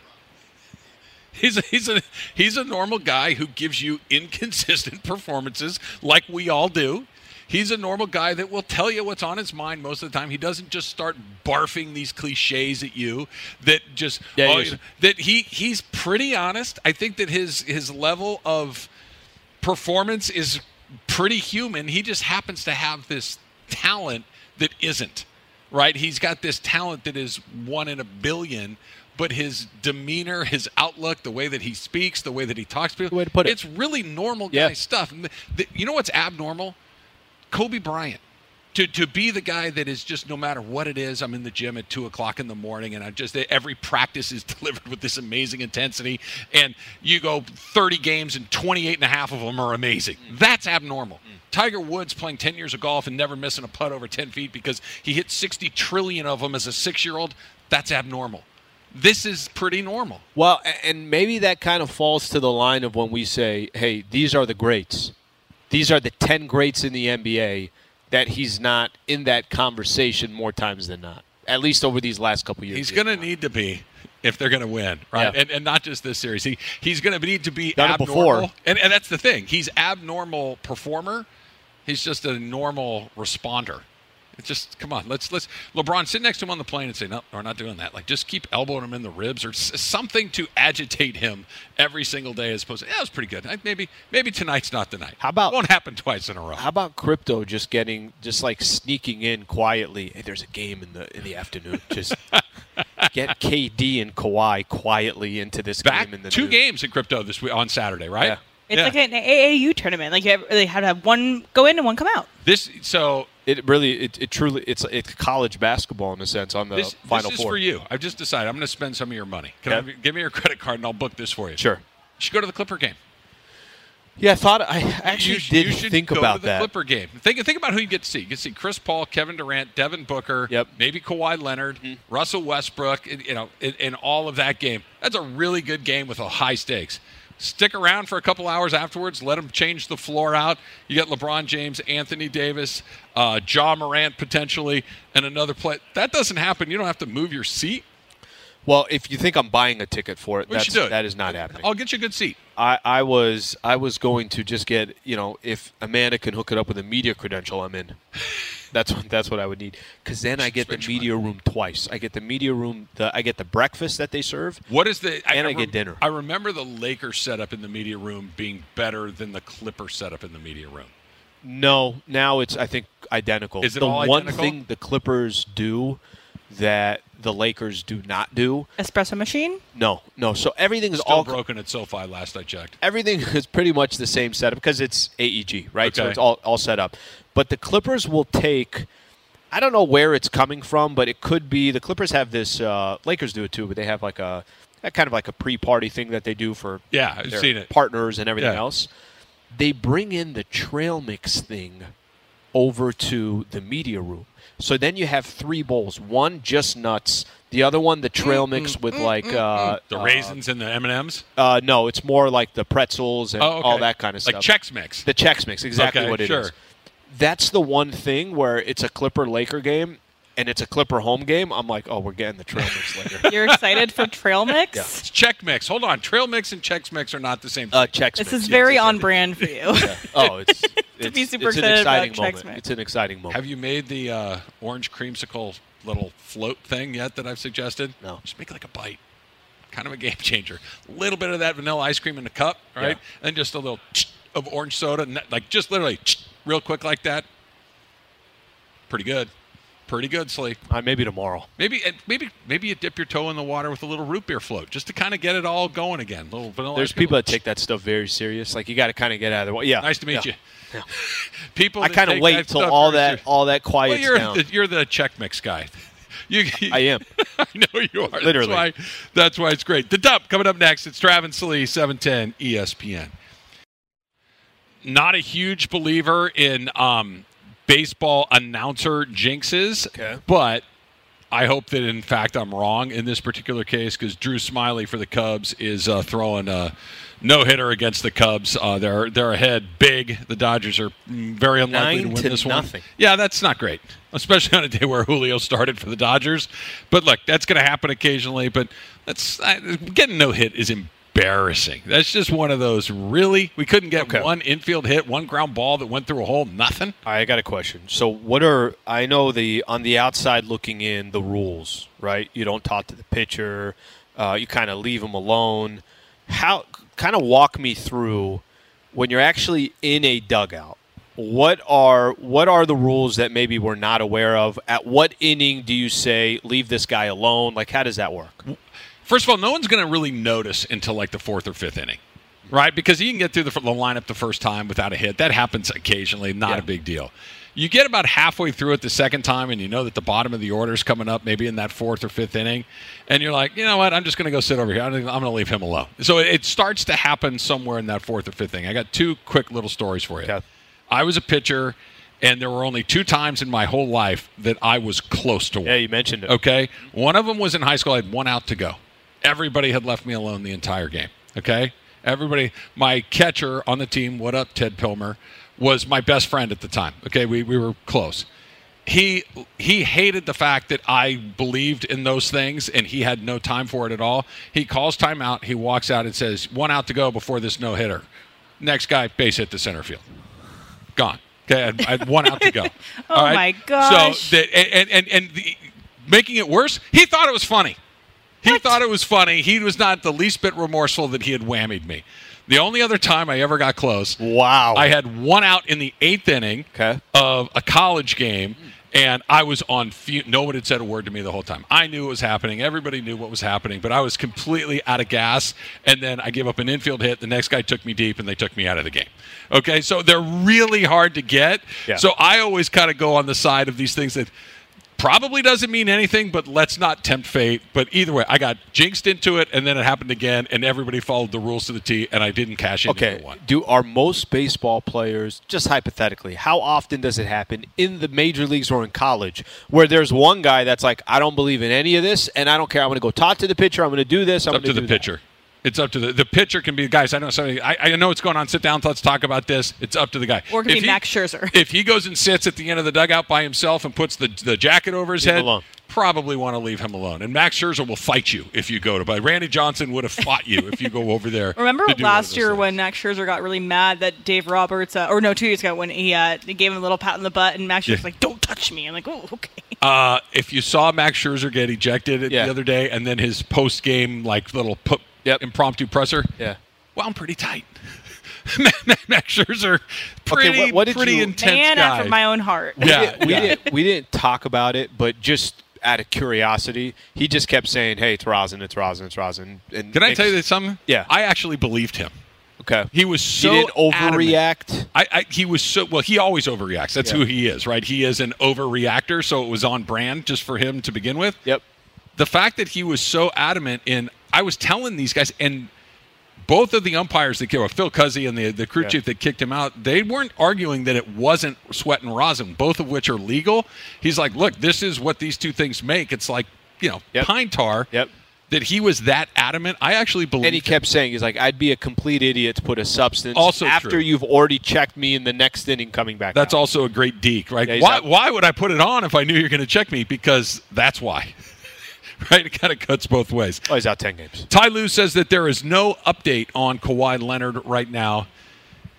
[SPEAKER 1] He's a, he's a he's a normal guy who gives you inconsistent performances, like we all do. He's a normal guy that will tell you what's on his mind most of the time. He doesn't just start barfing these cliches at you that just
[SPEAKER 2] Yeah,
[SPEAKER 1] oh,
[SPEAKER 2] is.
[SPEAKER 1] that he he's pretty honest. I think that his his level of performance is pretty human. He just happens to have this talent that isn't, right? He's got this talent that is one in a billion, but his demeanor, his outlook, the way that he speaks, the way that he talks to people,
[SPEAKER 2] way to put it.
[SPEAKER 1] it's really normal guy
[SPEAKER 2] Yeah.
[SPEAKER 1] stuff. The- you know what's abnormal? Kobe Bryant. To, to be the guy that is just no matter what it is, I'm in the gym at two o'clock in the morning, and I just every practice is delivered with this amazing intensity. And you go 30 games, and 28 and a half of them are amazing. Mm. That's abnormal. Mm. Tiger Woods playing 10 years of golf and never missing a putt over 10 feet because he hit 60 trillion of them as a six year old. That's abnormal. This is pretty normal.
[SPEAKER 2] Well, and maybe that kind of falls to the line of when we say, "Hey, these are the greats. These are the 10 greats in the NBA." That he's not in that conversation more times than not. At least over these last couple years.
[SPEAKER 1] He's going to need to be if they're going to win, right?
[SPEAKER 2] Yeah.
[SPEAKER 1] And, and not just this series. He he's going to need to be
[SPEAKER 2] Done
[SPEAKER 1] abnormal. And, and that's the thing. He's abnormal performer. He's just a normal responder. It's just come on. Let's let's LeBron sit next to him on the plane and say no, we're not doing that. Like just keep elbowing him in the ribs or s- something to agitate him every single day. As opposed to yeah, that was pretty good. I- Maybe maybe tonight's not the night.
[SPEAKER 2] How about-
[SPEAKER 1] won't happen twice in a row?
[SPEAKER 2] How about crypto just getting just like sneaking in quietly? Hey, there's a game in the in the afternoon. Just get KD and Kawhi quietly into this
[SPEAKER 1] Back
[SPEAKER 2] game in the
[SPEAKER 1] two
[SPEAKER 2] noon.
[SPEAKER 1] games in crypto this week on Saturday, right?
[SPEAKER 2] Yeah.
[SPEAKER 3] It's
[SPEAKER 1] Yeah.
[SPEAKER 3] like an AAU tournament. Like you have, they had to have one go in and one come out.
[SPEAKER 1] this. So
[SPEAKER 2] It really, it, it truly, it's it's college basketball in a sense on the
[SPEAKER 1] this,
[SPEAKER 2] final
[SPEAKER 1] this is
[SPEAKER 2] four.
[SPEAKER 1] for you. I've just decided I'm going to spend some of your money. Can I give me your credit card and I'll book this for you.
[SPEAKER 2] Sure.
[SPEAKER 1] You should go to the Clipper game.
[SPEAKER 2] Yeah, I thought I actually did
[SPEAKER 1] you should
[SPEAKER 2] think
[SPEAKER 1] go
[SPEAKER 2] about
[SPEAKER 1] to the
[SPEAKER 2] that.
[SPEAKER 1] Clipper game. Think think about who you get to see. You get to see Chris Paul, Kevin Durant, Devin Booker,
[SPEAKER 2] Yep.
[SPEAKER 1] maybe Kawhi Leonard, mm-hmm. Russell Westbrook. and, You know, in, in all of that game. That's a really good game with a high stakes. Stick around for a couple hours afterwards. Let them change the floor out. You get LeBron James, Anthony Davis, uh, Ja Morant potentially, and another play. That doesn't happen. You don't have to move your seat.
[SPEAKER 2] Well, if you think I'm buying a ticket for it,
[SPEAKER 1] We
[SPEAKER 2] that's,
[SPEAKER 1] it.
[SPEAKER 2] that is not happening.
[SPEAKER 1] I'll get you a good seat.
[SPEAKER 2] I, I was I was going to just get you know if Amanda can hook it up with a media credential, I'm in. That's what that's what I would need because then I get the media room twice. I get the media room. The I get the breakfast that they serve.
[SPEAKER 1] What is the?
[SPEAKER 2] And I
[SPEAKER 1] rem-
[SPEAKER 2] get dinner.
[SPEAKER 1] I remember the Lakers setup in the media room being better than the Clipper setup in the media room.
[SPEAKER 2] No, now it's I think identical.
[SPEAKER 1] Is it
[SPEAKER 2] the
[SPEAKER 1] all
[SPEAKER 2] one
[SPEAKER 1] identical?
[SPEAKER 2] thing the Clippers do that the Lakers do not do?
[SPEAKER 3] Espresso machine.
[SPEAKER 2] No, no. So everything is
[SPEAKER 1] Still
[SPEAKER 2] all
[SPEAKER 1] broken at SoFi. Last I checked.
[SPEAKER 2] everything is pretty much the same setup because it's AEG, right? So it's all all set up. But the Clippers will take. I don't know where it's coming from, but it could be the Clippers have this. Uh, Lakers do it too, but they have like a kind of like a pre-party thing that they do for
[SPEAKER 1] Yeah, I've
[SPEAKER 2] their
[SPEAKER 1] seen it.
[SPEAKER 2] partners and everything
[SPEAKER 1] Yeah.
[SPEAKER 2] else. They bring in the trail mix thing over to the media room. So then you have three bowls. One just nuts. The other one the trail mix with like uh,
[SPEAKER 1] The
[SPEAKER 2] uh,
[SPEAKER 1] raisins and the M and M's.
[SPEAKER 2] uh, no, it's more like the pretzels and
[SPEAKER 1] Oh, okay.
[SPEAKER 2] all that kind of stuff.
[SPEAKER 1] Like
[SPEAKER 2] stuff.
[SPEAKER 1] Chex Mix.
[SPEAKER 2] The Chex Mix, exactly
[SPEAKER 1] Okay,
[SPEAKER 2] what it is.
[SPEAKER 1] sure.
[SPEAKER 2] That's the one thing where it's a Clipper Laker game and it's a Clipper home game. I'm like, oh, we're getting the trail mix later.
[SPEAKER 3] You're excited for trail mix? Yeah.
[SPEAKER 1] It's Chex Mix. Hold on. Trail Mix and Chex Mix are not the same. Thing.
[SPEAKER 2] Uh, Chex
[SPEAKER 3] This
[SPEAKER 2] Mix,
[SPEAKER 3] is
[SPEAKER 2] yes,
[SPEAKER 3] very
[SPEAKER 2] yes,
[SPEAKER 3] on brand for you. yeah.
[SPEAKER 2] Oh, it's it's,
[SPEAKER 3] be super
[SPEAKER 2] it's an
[SPEAKER 3] excited about
[SPEAKER 2] exciting
[SPEAKER 3] Chex
[SPEAKER 2] moment.
[SPEAKER 3] Mix.
[SPEAKER 2] It's an exciting moment.
[SPEAKER 1] Have you made the uh, orange creamsicle little float thing yet that I've suggested?
[SPEAKER 2] No.
[SPEAKER 1] Just make like a bite. kind of a game changer. A little bit of that vanilla ice cream in the cup, right?
[SPEAKER 2] Yeah.
[SPEAKER 1] And just a little of orange soda, and that- like just literally real quick like that. Pretty good. Pretty good, Slee.
[SPEAKER 2] Uh, maybe tomorrow.
[SPEAKER 1] Maybe maybe maybe you dip your toe in the water with a little root beer float just to kind of get it all going again. little vanilla.
[SPEAKER 2] There's people that take that stuff very serious. Like you got to kind of get out of the way. Yeah.
[SPEAKER 1] Nice to meet
[SPEAKER 2] Yeah.
[SPEAKER 1] you. people.
[SPEAKER 2] I kind of wait till all that
[SPEAKER 1] serious-
[SPEAKER 2] all that
[SPEAKER 1] Well,
[SPEAKER 2] quiets
[SPEAKER 1] you're
[SPEAKER 2] down.
[SPEAKER 1] the, you're the Chex Mix guy. You,
[SPEAKER 2] I am.
[SPEAKER 1] I know you are.
[SPEAKER 2] Literally.
[SPEAKER 1] That's why, that's why it's great. The dump coming up next. It's Travis Lee, 710 ESPN. Not a huge believer in um, baseball announcer jinxes,
[SPEAKER 2] Okay.
[SPEAKER 1] but I hope that in fact I'm wrong in this particular case because Drew Smyly for the Cubs is uh, throwing a no hitter against the Cubs. Uh, they're they're ahead big. The Dodgers are very unlikely
[SPEAKER 2] Nine
[SPEAKER 1] to win
[SPEAKER 2] to
[SPEAKER 1] this
[SPEAKER 2] nothing.
[SPEAKER 1] one. Yeah, that's not great, especially on a day where Julio started for the Dodgers. But look, that's going to happen occasionally. But that's I, getting no hit is embarrassing. That's just one of those. Really, we couldn't get
[SPEAKER 2] Okay.
[SPEAKER 1] one infield hit, one ground ball that went through a hole. Nothing.
[SPEAKER 2] I got a question. So, what are I know the on the outside looking in the rules, right? You don't talk to the pitcher. Uh, you kind of leave them alone. How kind of walk me through when you're actually in a dugout. What are what are the rules that maybe we're not aware of? At what inning do you say leave this guy alone? Like, how does that work?
[SPEAKER 1] First of all, no one's going to really notice until like the fourth or fifth inning, right? Because you can get through the, the lineup the first time without a hit. That happens occasionally, not
[SPEAKER 2] Yeah.
[SPEAKER 1] a big deal. You get about halfway through it the second time, and you know that the bottom of the order is coming up, maybe in that fourth or fifth inning, and you're like, you know what? I'm just going to go sit over here. I'm going to leave him alone. So it, it starts to happen somewhere in that fourth or fifth inning. I got two quick little stories for you.
[SPEAKER 2] Okay.
[SPEAKER 1] I was a pitcher, and there were only two times in my whole life that I was close to one.
[SPEAKER 2] Yeah, you mentioned it.
[SPEAKER 1] Okay. One of them was in high school. I had one out to go. Everybody had left me alone the entire game. Okay. Everybody, my catcher on the team, what up, Ted Pilmer, was my best friend at the time. Okay. We, we were close. He he hated the fact that I believed in those things and he had no time for it at all. He calls timeout. He walks out and says, one out to go before this no hitter. Next guy, base hit to center field. Gone. Okay, I had, one out to go.
[SPEAKER 3] Oh,
[SPEAKER 1] right?
[SPEAKER 3] my gosh.
[SPEAKER 1] So the, and and and the, making it worse, he thought it was funny. He thought it was funny. He was not the least bit remorseful that he had whammied me. The only other time I ever got close,
[SPEAKER 2] Wow.
[SPEAKER 1] I had one out in the eighth inning
[SPEAKER 2] Okay.
[SPEAKER 1] of a college game, and I was on. Fu- no one had said a word to me the whole time. I knew it was happening. Everybody knew what was happening, but I was completely out of gas. And then I gave up an infield hit. The next guy took me deep, and they took me out of the game. Okay, so they're really hard to get.
[SPEAKER 2] Yeah.
[SPEAKER 1] So I always kind of go on the side of these things that probably doesn't mean anything, but let's not tempt fate. But either way, I got jinxed into it, and then it happened again, and everybody followed the rules to the T, and I didn't cash in
[SPEAKER 2] Okay.
[SPEAKER 1] one.
[SPEAKER 2] Do are most baseball players just hypothetically? How often does it happen in the major leagues or in college where there's one guy that's like, I don't believe in any of this, and I don't care. I'm going to go talk to the pitcher. I'm going to do this. I'm going
[SPEAKER 1] to the
[SPEAKER 2] that."
[SPEAKER 1] pitcher. It's up to the the pitcher can be guys. I know somebody. I, I know what's going on. Sit down. Let's talk about this. It's up to the guy.
[SPEAKER 3] Or it could
[SPEAKER 1] If
[SPEAKER 3] be Max Scherzer.
[SPEAKER 1] If he goes and sits at the end of the dugout by himself and puts the the jacket over his
[SPEAKER 2] Leave
[SPEAKER 1] head,
[SPEAKER 2] alone.
[SPEAKER 1] probably want to leave him alone. And Max Scherzer will fight you if you go to. But Randy Johnson would have fought you if you go over there.
[SPEAKER 3] Remember
[SPEAKER 1] to do one of
[SPEAKER 3] last year
[SPEAKER 1] things.
[SPEAKER 3] when Max Scherzer got really mad that Dave Roberts, uh, or no, two years ago when he, uh, he gave him a little pat on the butt, and Max Scherzer's
[SPEAKER 1] Yeah.
[SPEAKER 3] like, "Don't touch me." I'm like, "Oh, okay."
[SPEAKER 1] Uh, if you saw Max Scherzer get ejected
[SPEAKER 2] Yeah.
[SPEAKER 1] the other day, and then his post game like little pu-
[SPEAKER 2] Yep.
[SPEAKER 1] impromptu presser,
[SPEAKER 2] Yeah.
[SPEAKER 1] well, I'm pretty tight. Max Scherzer,
[SPEAKER 2] Okay,
[SPEAKER 1] pretty,
[SPEAKER 2] what- what did
[SPEAKER 1] pretty
[SPEAKER 2] you-
[SPEAKER 1] intense
[SPEAKER 3] Man
[SPEAKER 1] guy.
[SPEAKER 3] after my own heart.
[SPEAKER 1] Yeah,
[SPEAKER 2] we
[SPEAKER 1] yeah.
[SPEAKER 2] didn't we didn't talk about it, but just out of curiosity, he just kept saying, "Hey, it's rosin, it's rosin, it's rosin." And
[SPEAKER 1] Can I
[SPEAKER 2] it's-
[SPEAKER 1] tell you something?
[SPEAKER 2] Yeah.
[SPEAKER 1] I actually believed him.
[SPEAKER 2] Okay.
[SPEAKER 1] He was so
[SPEAKER 2] he didn't overreact.
[SPEAKER 1] I, I he was so well. He always overreacts. That's
[SPEAKER 2] Yeah.
[SPEAKER 1] who he is, right? He is an overreactor, so it was on brand just for him to begin with.
[SPEAKER 2] Yep.
[SPEAKER 1] The fact that he was so adamant in, I was telling these guys, and both of the umpires that came, Phil Cuzzi and the the crew
[SPEAKER 2] Yeah.
[SPEAKER 1] chief that kicked him out, they weren't arguing that it wasn't sweat and rosin, both of which are legal. He's like, look, this is what these two things make. It's like you know
[SPEAKER 2] Yep.
[SPEAKER 1] pine tar.
[SPEAKER 2] Yep.
[SPEAKER 1] That he was that adamant. I actually believe.
[SPEAKER 2] And he kept saying, "He's like, I'd be a complete idiot to put a substance
[SPEAKER 1] Also
[SPEAKER 2] after
[SPEAKER 1] true.
[SPEAKER 2] you've already checked me in the next inning coming back."
[SPEAKER 1] That's
[SPEAKER 2] out.
[SPEAKER 1] also a great deke, right?
[SPEAKER 2] Yeah,
[SPEAKER 1] why,
[SPEAKER 2] out.
[SPEAKER 1] why would I put it on if I knew you're going to check me? Because that's why. right? It kind of cuts both ways.
[SPEAKER 2] Oh, he's out ten games.
[SPEAKER 1] Ty Lue says that there is no update on Kawhi Leonard right now.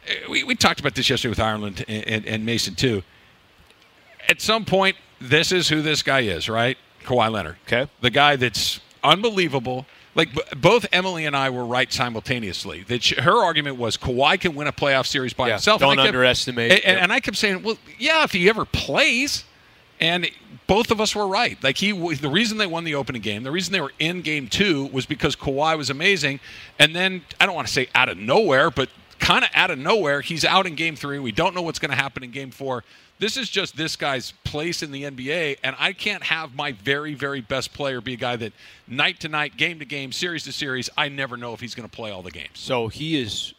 [SPEAKER 1] Uh, We, we talked about this yesterday with Ireland and, and, and Mason, too. At some point, this is who this guy is, right? Kawhi Leonard.
[SPEAKER 2] Okay.
[SPEAKER 1] The guy that's unbelievable, like b- both Emily and I were right simultaneously. That she, her argument was Kawhi can win a playoff series by
[SPEAKER 2] Yeah,
[SPEAKER 1] himself.
[SPEAKER 2] don't
[SPEAKER 1] And kept-
[SPEAKER 2] underestimate.
[SPEAKER 1] And-
[SPEAKER 2] Yep.
[SPEAKER 1] and I kept saying, well, yeah, if he ever plays, and both of us were right. Like he, the reason they won the opening game, the reason they were in game two was because Kawhi was amazing. And then I don't want to say out of nowhere, but kind of out of nowhere, he's out in game three. We don't know what's going to happen in game four. This is just this guy's place in the NBA, and I can't have my very, very best player be a guy that night to night, game to game, series to series, I never know if he's going to play all the games.
[SPEAKER 2] So he is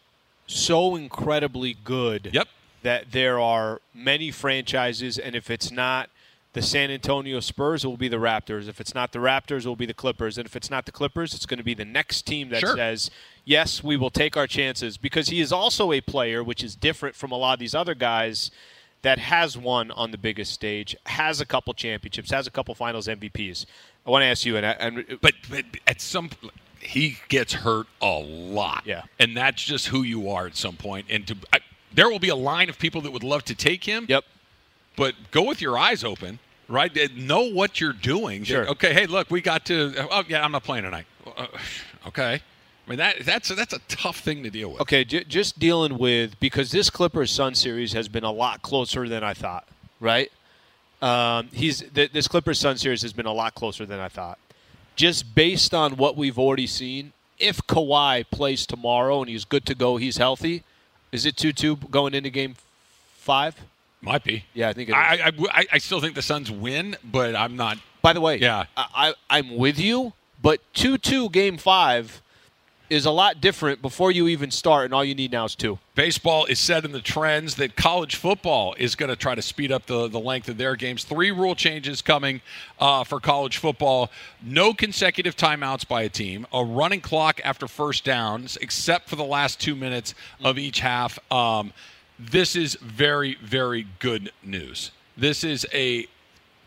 [SPEAKER 2] so incredibly good
[SPEAKER 1] Yep.
[SPEAKER 2] that there are many franchises, and if it's not the San Antonio Spurs, will be the Raptors. If it's not the Raptors, it will be the Clippers. And if it's not the Clippers, it's going to be the next team that
[SPEAKER 1] Sure.
[SPEAKER 2] says, yes, we will take our chances. Because he is also a player, which is different from a lot of these other guys, that has won on the biggest stage, has a couple championships, has a couple finals MVPs. I want to ask you, and, I, and
[SPEAKER 1] But, but at some he gets hurt a lot.
[SPEAKER 2] Yeah.
[SPEAKER 1] And that's just who you are at some point. And to I, there will be a line of people that would love to take him.
[SPEAKER 2] yep.
[SPEAKER 1] But go with your eyes open, right? Know what you're doing.
[SPEAKER 2] Sure.
[SPEAKER 1] Okay, hey, look, we got to Oh, yeah, I'm not playing tonight. Uh, okay. I mean that that's that's a tough thing to deal with.
[SPEAKER 2] Okay, j- just dealing with because this Clippers Sun series has been a lot closer than I thought. Right? Um, he's th- this Clippers Sun series has been a lot closer than I thought. Just based on what we've already seen, if Kawhi plays tomorrow and he's good to go, he's healthy. Is it two two going into Game Five?
[SPEAKER 1] Might be.
[SPEAKER 2] Yeah, I think it is.
[SPEAKER 1] I, I, I, I still think the Suns win, but I'm not.
[SPEAKER 2] By the way,
[SPEAKER 1] Yeah.
[SPEAKER 2] I, I, I'm with you, but two two Game Five is a lot different before you even start, and all you need now is two.
[SPEAKER 1] Baseball is set in the trends that college football is going to try to speed up the, the length of their games. Three rule changes coming uh, for college football no consecutive timeouts by a team, a running clock after first downs, except for the last two minutes of each half. Um, this is very, very good news. This is a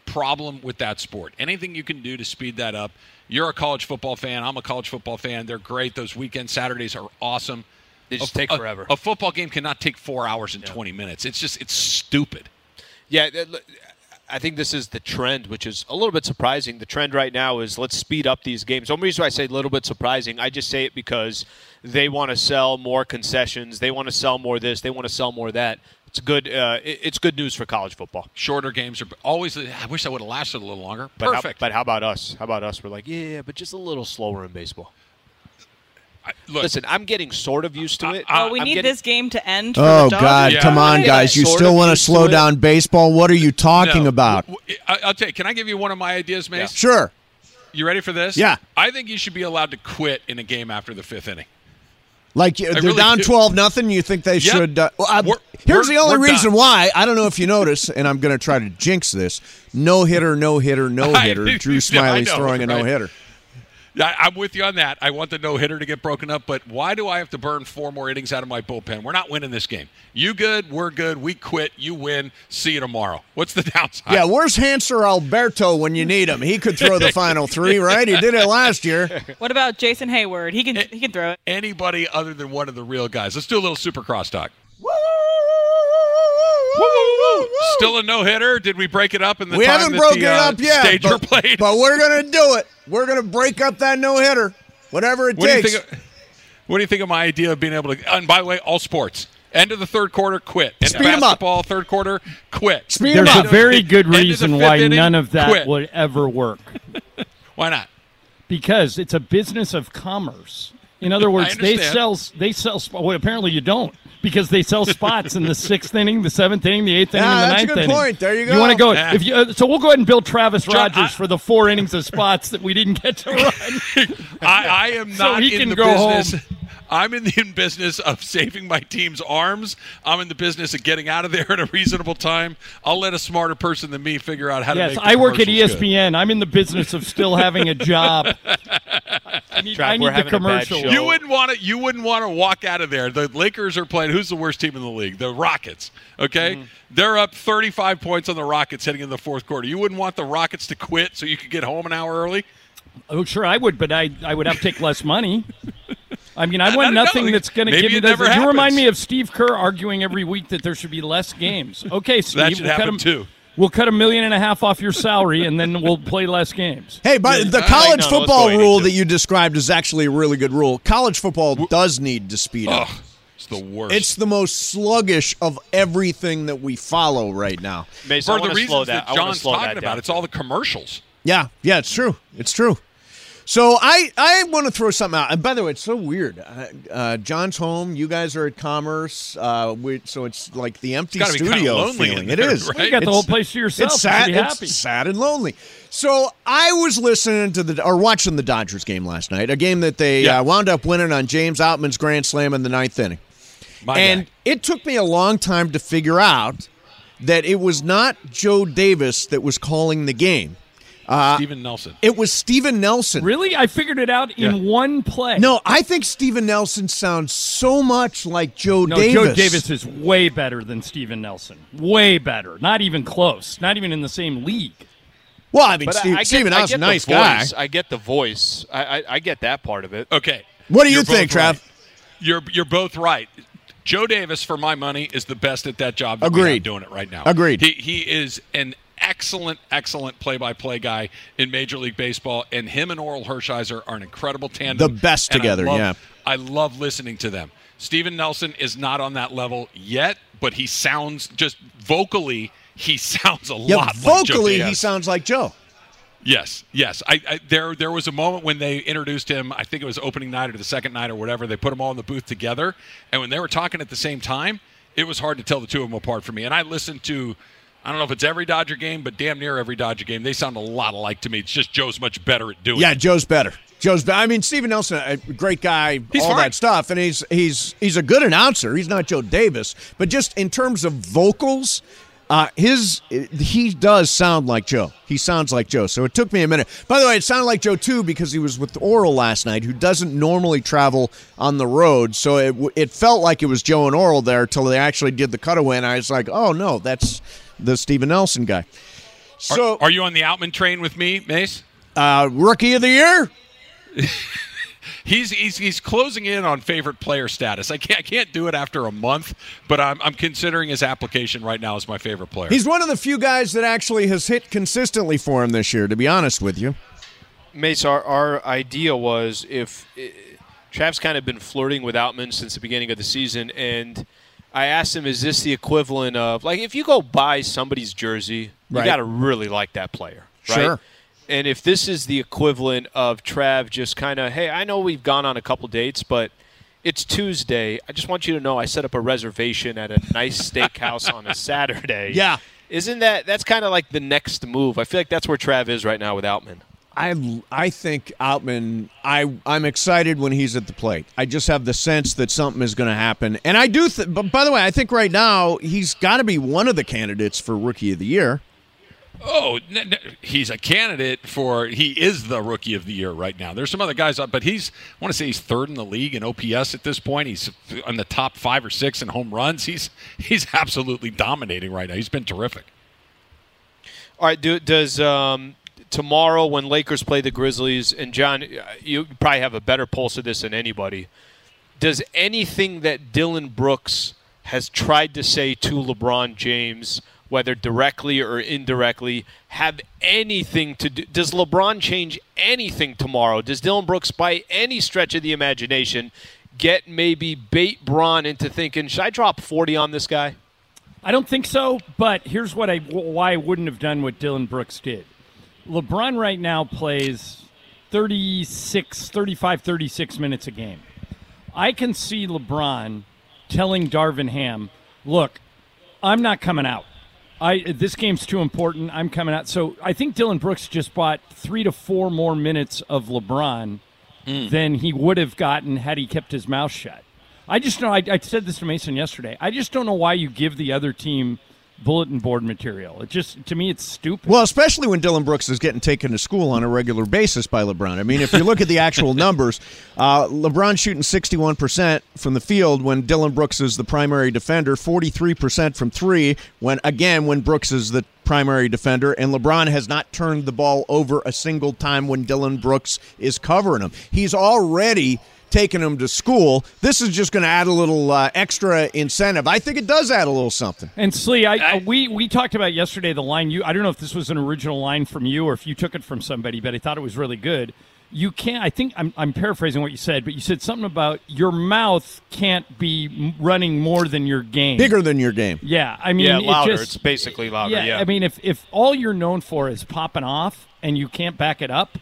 [SPEAKER 1] problem with that sport. Anything you can do to speed that up. You're a college football fan. I'm a college football fan. They're great. Those weekend Saturdays are awesome.
[SPEAKER 2] They just
[SPEAKER 1] A-
[SPEAKER 2] take forever.
[SPEAKER 1] A, football game cannot take four hours and 20 minutes. It's just, it's stupid.
[SPEAKER 2] Yeah, I think this is the trend, which is a little bit surprising. The trend right now is let's speed up these games. The only reason why I say a little bit surprising, I just say it because they want to sell more concessions. They want to sell more this. They want to sell more that. It's good. Uh, it's good news for college football.
[SPEAKER 1] Shorter games are always, I wish I would have lasted a little longer.
[SPEAKER 2] But how-
[SPEAKER 1] Perfect.
[SPEAKER 2] but how about us? How about us? We're like, yeah, but just a little slower in baseball.
[SPEAKER 1] I- look,
[SPEAKER 2] Listen, I'm getting sort of used to it.
[SPEAKER 1] I-
[SPEAKER 3] Oh, we
[SPEAKER 2] I'm
[SPEAKER 3] need
[SPEAKER 2] getting-
[SPEAKER 3] this game to end. For
[SPEAKER 5] Oh
[SPEAKER 3] the
[SPEAKER 5] God!
[SPEAKER 1] Yeah.
[SPEAKER 5] Come on, guys! You still want to slow
[SPEAKER 2] to
[SPEAKER 5] down baseball? What are you talking
[SPEAKER 1] no.
[SPEAKER 5] about?
[SPEAKER 1] I'll tell you, can I give you one of my ideas, Mace?
[SPEAKER 5] Sure.
[SPEAKER 1] You ready for this?
[SPEAKER 5] Yeah.
[SPEAKER 1] I think you should be allowed to quit in a game after the fifth inning.
[SPEAKER 5] Like you- they're
[SPEAKER 1] really
[SPEAKER 5] down
[SPEAKER 1] do.
[SPEAKER 5] twelve nothing. You think they
[SPEAKER 1] Yep.
[SPEAKER 5] should? Uh, well,
[SPEAKER 1] We're-
[SPEAKER 5] here's
[SPEAKER 1] we're-
[SPEAKER 5] the only reason
[SPEAKER 1] done.
[SPEAKER 5] why. I don't know if you notice, and I'm going to try to jinx this. No hitter, no hitter, no hitter. Drew
[SPEAKER 1] I
[SPEAKER 5] Smyly's
[SPEAKER 1] know,
[SPEAKER 5] throwing a
[SPEAKER 1] right?
[SPEAKER 5] no hitter.
[SPEAKER 1] I, I'm with you on that. I want the no hitter to get broken up, but why do I have to burn four more innings out of my bullpen? We're not winning this game. You good? We're good. We quit. You win. See you tomorrow. What's the downside?
[SPEAKER 5] Yeah, where's Hanser Alberto when you need him? He could throw the final three, right? He did it last year.
[SPEAKER 3] What about Jason Heyward? He can he can throw it.
[SPEAKER 1] Anybody other than one of the real guys. Let's do a little supercross talk. Still a no hitter? Did we break it up in the
[SPEAKER 5] we
[SPEAKER 1] time
[SPEAKER 5] haven't
[SPEAKER 1] that
[SPEAKER 5] broken
[SPEAKER 1] the,
[SPEAKER 5] it
[SPEAKER 1] uh,
[SPEAKER 5] up yet,
[SPEAKER 1] Stager
[SPEAKER 5] but,
[SPEAKER 1] played?
[SPEAKER 5] but we're gonna do it. We're gonna break up that no hitter, whatever it
[SPEAKER 1] what do you
[SPEAKER 5] takes.
[SPEAKER 1] think? Of, what do you think of my idea of being able to? And by the way, all sports. End of the third quarter, quit. End
[SPEAKER 5] Speed
[SPEAKER 1] of
[SPEAKER 5] 'em up.
[SPEAKER 1] basketball, third quarter, quit.
[SPEAKER 5] Speed 'em
[SPEAKER 6] There's
[SPEAKER 5] up.
[SPEAKER 6] a very good
[SPEAKER 1] End of the
[SPEAKER 6] reason why
[SPEAKER 1] inning,
[SPEAKER 6] none of that
[SPEAKER 1] quit.
[SPEAKER 6] would ever work.
[SPEAKER 1] Why not?
[SPEAKER 6] Because it's a business of commerce. In other words, they sell they sell sp- well, apparently you don't because they sell spots in the sixth inning, the seventh inning, the eighth inning,
[SPEAKER 5] Yeah,
[SPEAKER 6] and the
[SPEAKER 5] that's a
[SPEAKER 6] ninth
[SPEAKER 5] good
[SPEAKER 6] inning.
[SPEAKER 5] point. There you go.
[SPEAKER 6] You want to
[SPEAKER 5] go.
[SPEAKER 6] go
[SPEAKER 1] Yeah.
[SPEAKER 6] if you, uh, so we'll go ahead and build Travis
[SPEAKER 1] John,
[SPEAKER 6] Rogers
[SPEAKER 1] I-
[SPEAKER 6] for the four innings of spots that we didn't get to run.
[SPEAKER 1] I, I am
[SPEAKER 6] So
[SPEAKER 1] not
[SPEAKER 6] he
[SPEAKER 1] in
[SPEAKER 6] can
[SPEAKER 1] the
[SPEAKER 6] go
[SPEAKER 1] business. I'm in the in business of saving my team's arms. I'm in the business of getting out of there at a reasonable time. I'll let a smarter person than me figure out how to
[SPEAKER 6] yes, I work at E
[SPEAKER 1] commercials good.
[SPEAKER 6] ESPN. I'm in the business of still having a job. I need,
[SPEAKER 2] Trav,
[SPEAKER 6] I need the
[SPEAKER 2] having a bad
[SPEAKER 6] commercial.
[SPEAKER 1] You wouldn't want to. You wouldn't want to walk out of there. The Lakers are playing. Who's the worst team in the league? The Rockets. Okay,
[SPEAKER 6] Mm-hmm.
[SPEAKER 1] they're up 35 points on the Rockets heading into the fourth quarter. You wouldn't want the Rockets to quit so you could get home an hour early.
[SPEAKER 6] Oh, sure, I would, but I, I would have to take less money. I mean, I
[SPEAKER 1] I
[SPEAKER 6] want
[SPEAKER 1] don't know.
[SPEAKER 6] nothing that's going to give me
[SPEAKER 1] it
[SPEAKER 6] that.
[SPEAKER 1] never
[SPEAKER 6] You remind me of Steve Kerr arguing every week that there should be less games. Okay, Steve,
[SPEAKER 1] That should
[SPEAKER 6] we'll cut
[SPEAKER 1] happen
[SPEAKER 6] him-
[SPEAKER 1] too.
[SPEAKER 6] We'll cut a million and a half off your salary, and then we'll play less games.
[SPEAKER 5] Hey, but the
[SPEAKER 2] I-
[SPEAKER 5] college
[SPEAKER 2] no,
[SPEAKER 5] football rule that you described is actually a really good rule. College football does need to speed up.
[SPEAKER 1] Ugh, it's the worst.
[SPEAKER 5] It's the most sluggish of everything that we follow right now.
[SPEAKER 2] Mason, I
[SPEAKER 1] for the
[SPEAKER 2] wanna
[SPEAKER 1] reasons
[SPEAKER 2] slow
[SPEAKER 1] that,
[SPEAKER 2] that.
[SPEAKER 1] John's
[SPEAKER 2] slow that
[SPEAKER 1] talking about. It's all the commercials.
[SPEAKER 5] Yeah, yeah, it's true. It's true. So I I want to throw something out. And by the way, it's so weird. Uh, uh, John's home. You guys are at Commerce. Uh, we, so it's like the empty
[SPEAKER 1] gotta be kinda
[SPEAKER 5] studio
[SPEAKER 1] lonely in
[SPEAKER 5] feeling.
[SPEAKER 1] there,
[SPEAKER 5] It is.
[SPEAKER 1] right?
[SPEAKER 6] You got the whole place to yourself.
[SPEAKER 5] It's
[SPEAKER 6] You
[SPEAKER 5] sad.
[SPEAKER 6] be happy.
[SPEAKER 5] It's sad and lonely. So I was listening to the or watching the Dodgers game last night, a game that they
[SPEAKER 1] Yeah.
[SPEAKER 5] uh, wound up winning on James Outman's grand slam in the ninth inning.
[SPEAKER 1] My
[SPEAKER 5] and
[SPEAKER 1] guy.
[SPEAKER 5] it took me a long time to figure out that it was not Joe Davis that was calling the game.
[SPEAKER 1] Uh, Stephen Nelson.
[SPEAKER 5] It was Stephen Nelson.
[SPEAKER 6] Really? I figured it out in
[SPEAKER 1] Yeah.
[SPEAKER 6] one play.
[SPEAKER 5] No, I think Stephen Nelson sounds so much like Joe
[SPEAKER 6] No,
[SPEAKER 5] Davis.
[SPEAKER 6] Joe Davis is way better than Stephen Nelson. Way better. Not even close. Not even in the same league.
[SPEAKER 5] Well, I mean,
[SPEAKER 2] But I-
[SPEAKER 5] Steve,
[SPEAKER 2] I get,
[SPEAKER 5] Steven
[SPEAKER 2] I
[SPEAKER 5] Nelson's a nice
[SPEAKER 2] the
[SPEAKER 5] guy.
[SPEAKER 2] I get the voice. I, I, I get that part of it.
[SPEAKER 1] Okay.
[SPEAKER 5] What do you
[SPEAKER 1] You're
[SPEAKER 5] think, Trav?
[SPEAKER 1] right. You're you're both right. Joe Davis, for my money, is the best at that job. That we
[SPEAKER 5] Agreed.
[SPEAKER 1] doing it right now.
[SPEAKER 5] Agreed.
[SPEAKER 1] He he is an excellent, excellent play-by-play guy in Major League Baseball, and him and Orel Hershiser are an incredible tandem.
[SPEAKER 5] The best
[SPEAKER 1] and I
[SPEAKER 5] together,
[SPEAKER 1] love-
[SPEAKER 5] yeah.
[SPEAKER 1] I love listening to them. Stephen Nelson is not on that level yet, but he sounds just vocally. He sounds a
[SPEAKER 5] Yeah,
[SPEAKER 1] lot like
[SPEAKER 5] vocally, he sounds like Joe.
[SPEAKER 1] Yes, yes. I, I there there was a moment when they introduced him. I think it was opening night or the second night or whatever. They put them all in the booth together, and when they were talking at the same time, it was hard to tell the two of them apart for me. And I listened to, I don't know if it's every Dodger game, but damn near every Dodger game. They sound a lot alike to me. It's just Joe's much better at doing.
[SPEAKER 5] Yeah,
[SPEAKER 1] it.
[SPEAKER 5] Joe's better. Joe's. be- I mean, Stephen Nelson, a great guy,
[SPEAKER 1] He's
[SPEAKER 5] all
[SPEAKER 1] fine.
[SPEAKER 5] that stuff, and he's he's he's a good announcer. He's not Joe Davis, but just in terms of vocals, uh, his he does sound like Joe. He sounds like Joe. So it took me a minute. By the way, it sounded like Joe too because he was with Orel last night, who doesn't normally travel on the road. So it it felt like it was Joe and Orel there till they actually did the cutaway, and I was like, oh no, that's the Stephen Nelson guy. So
[SPEAKER 1] are you on the Outman train with me, Mace?
[SPEAKER 5] uh, rookie of the year.
[SPEAKER 1] He's, he's he's closing in on favorite player status. I can't I can't do it after a month, but I'm I'm considering his application right now as my favorite player.
[SPEAKER 5] He's one of the few guys that actually has hit consistently for him this year, to be honest with you.
[SPEAKER 2] Mace, our, our idea was if uh, Trav's kind of been flirting with Outman since the beginning of the season, and I asked him, "Is this the equivalent of like if you go buy somebody's jersey,
[SPEAKER 5] Right.
[SPEAKER 2] you got to really like that player, right?
[SPEAKER 5] Sure.
[SPEAKER 2] And if this is the equivalent of Trav just kind of, hey, I know we've gone on a couple dates, but it's Tuesday. I just want you to know I set up a reservation at a nice steakhouse on a Saturday.
[SPEAKER 5] Yeah.
[SPEAKER 2] Isn't that that's kind of like the next move? I feel like that's where Trav is right now with Outman.
[SPEAKER 5] I I think Outman. I I'm excited when he's at the plate. I just have the sense that something is going to happen, and I do. Th- but by the way, I think right now he's got to be one of the candidates for rookie of the year.
[SPEAKER 1] Oh, n- n- he's a candidate for. He is the rookie of the year right now. There's some other guys, up, but he's. I want to say he's third in the league in OPS at this point. He's on the top five or six in home runs. He's he's absolutely dominating right now. He's been terrific.
[SPEAKER 2] All right, do, does um, tomorrow when Lakers play the Grizzlies and John, you probably have a better pulse of this than anybody. Does anything that Dillon Brooks has tried to say to LeBron James, whether directly or indirectly, have anything to do? Does LeBron change anything tomorrow? Does Dillon Brooks, by any stretch of the imagination, get maybe bait Bron into thinking, should I drop 40 on this guy?
[SPEAKER 6] I don't think so, but here's what I why I wouldn't have done what Dillon Brooks did. LeBron right now plays 36 35 36 minutes a game. I can see LeBron telling Darvin Ham, "Look, I'm not coming out. I this game's too important. I'm coming out." So, I think Dillon Brooks just bought 3 to 4 more minutes of LeBron hmm. than he would have gotten had he kept his mouth shut. I just know. I, I said this to Mason yesterday. I just don't know why you give the other team bulletin board material. It just to me, it's stupid.
[SPEAKER 5] Well, especially when Dillon Brooks is getting taken to school on a regular basis by LeBron. I mean, if you look at the actual numbers, uh, LeBron shooting 61% from the field when Dillon Brooks is the primary defender, 43% from three, when again, when Brooks is the primary defender, and LeBron has not turned the ball over a single time when Dillon Brooks is covering him. He's already taking them to school. This is just going to add a little uh, extra incentive. I think it does add a little something.
[SPEAKER 6] And Slee, I, I, we we talked about yesterday the line you. I don't know if this was an original line from you or if you took it from somebody, but I thought it was really good. You can't. I think I'm, I'm paraphrasing what you said, but you said something about your mouth can't be running more than your game.
[SPEAKER 5] Bigger than your game.
[SPEAKER 6] Yeah, I mean,
[SPEAKER 2] yeah,
[SPEAKER 6] it
[SPEAKER 2] louder.
[SPEAKER 6] just-
[SPEAKER 2] it's basically louder. Yeah,
[SPEAKER 6] I mean, if if all you're known for is popping off and you can't back it up,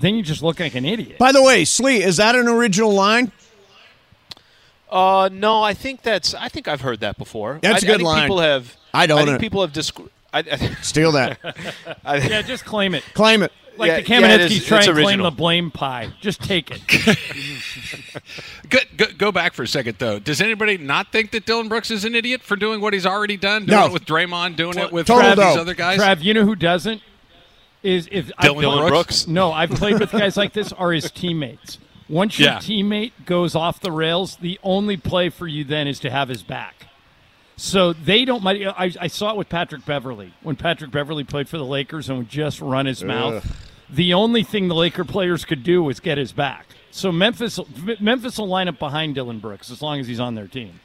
[SPEAKER 6] then you just look like an idiot.
[SPEAKER 5] By the way, Slee, is that an original line?
[SPEAKER 2] Uh, no, I think that's. I think I've heard that before.
[SPEAKER 5] That's
[SPEAKER 2] I,
[SPEAKER 5] a good
[SPEAKER 2] I think
[SPEAKER 5] line.
[SPEAKER 2] People have.
[SPEAKER 5] I don't
[SPEAKER 2] I think
[SPEAKER 5] know.
[SPEAKER 2] people have descri- I, I,
[SPEAKER 5] Steal that.
[SPEAKER 2] I,
[SPEAKER 6] yeah, just claim it.
[SPEAKER 5] Claim it.
[SPEAKER 6] Like
[SPEAKER 2] Yeah,
[SPEAKER 6] the
[SPEAKER 2] yeah, it is-
[SPEAKER 6] Kamenetzky's try claim the blame pie. Just take it.
[SPEAKER 1] Go, go, go back for a second, though. Does anybody not think that Dillon Brooks is an idiot for doing what he's already done? Doing
[SPEAKER 5] No.
[SPEAKER 1] it with Draymond, doing it with
[SPEAKER 5] Total
[SPEAKER 1] all these other guys?
[SPEAKER 6] Trav, you know who doesn't? Is if
[SPEAKER 1] Dillon Dillon Brooks?
[SPEAKER 2] Brooks?
[SPEAKER 6] No, I've played with guys like this. Are his teammates? Once your
[SPEAKER 1] Yeah.
[SPEAKER 6] teammate goes off the rails, the only play for you then is to have his back. So they don't. might- I, I saw it with Patrick Beverley when Patrick Beverley played for the Lakers and would just run his mouth. The only thing the Laker players could do was get his back. So Memphis, Memphis will line up behind Dillon Brooks as long as he's on their team.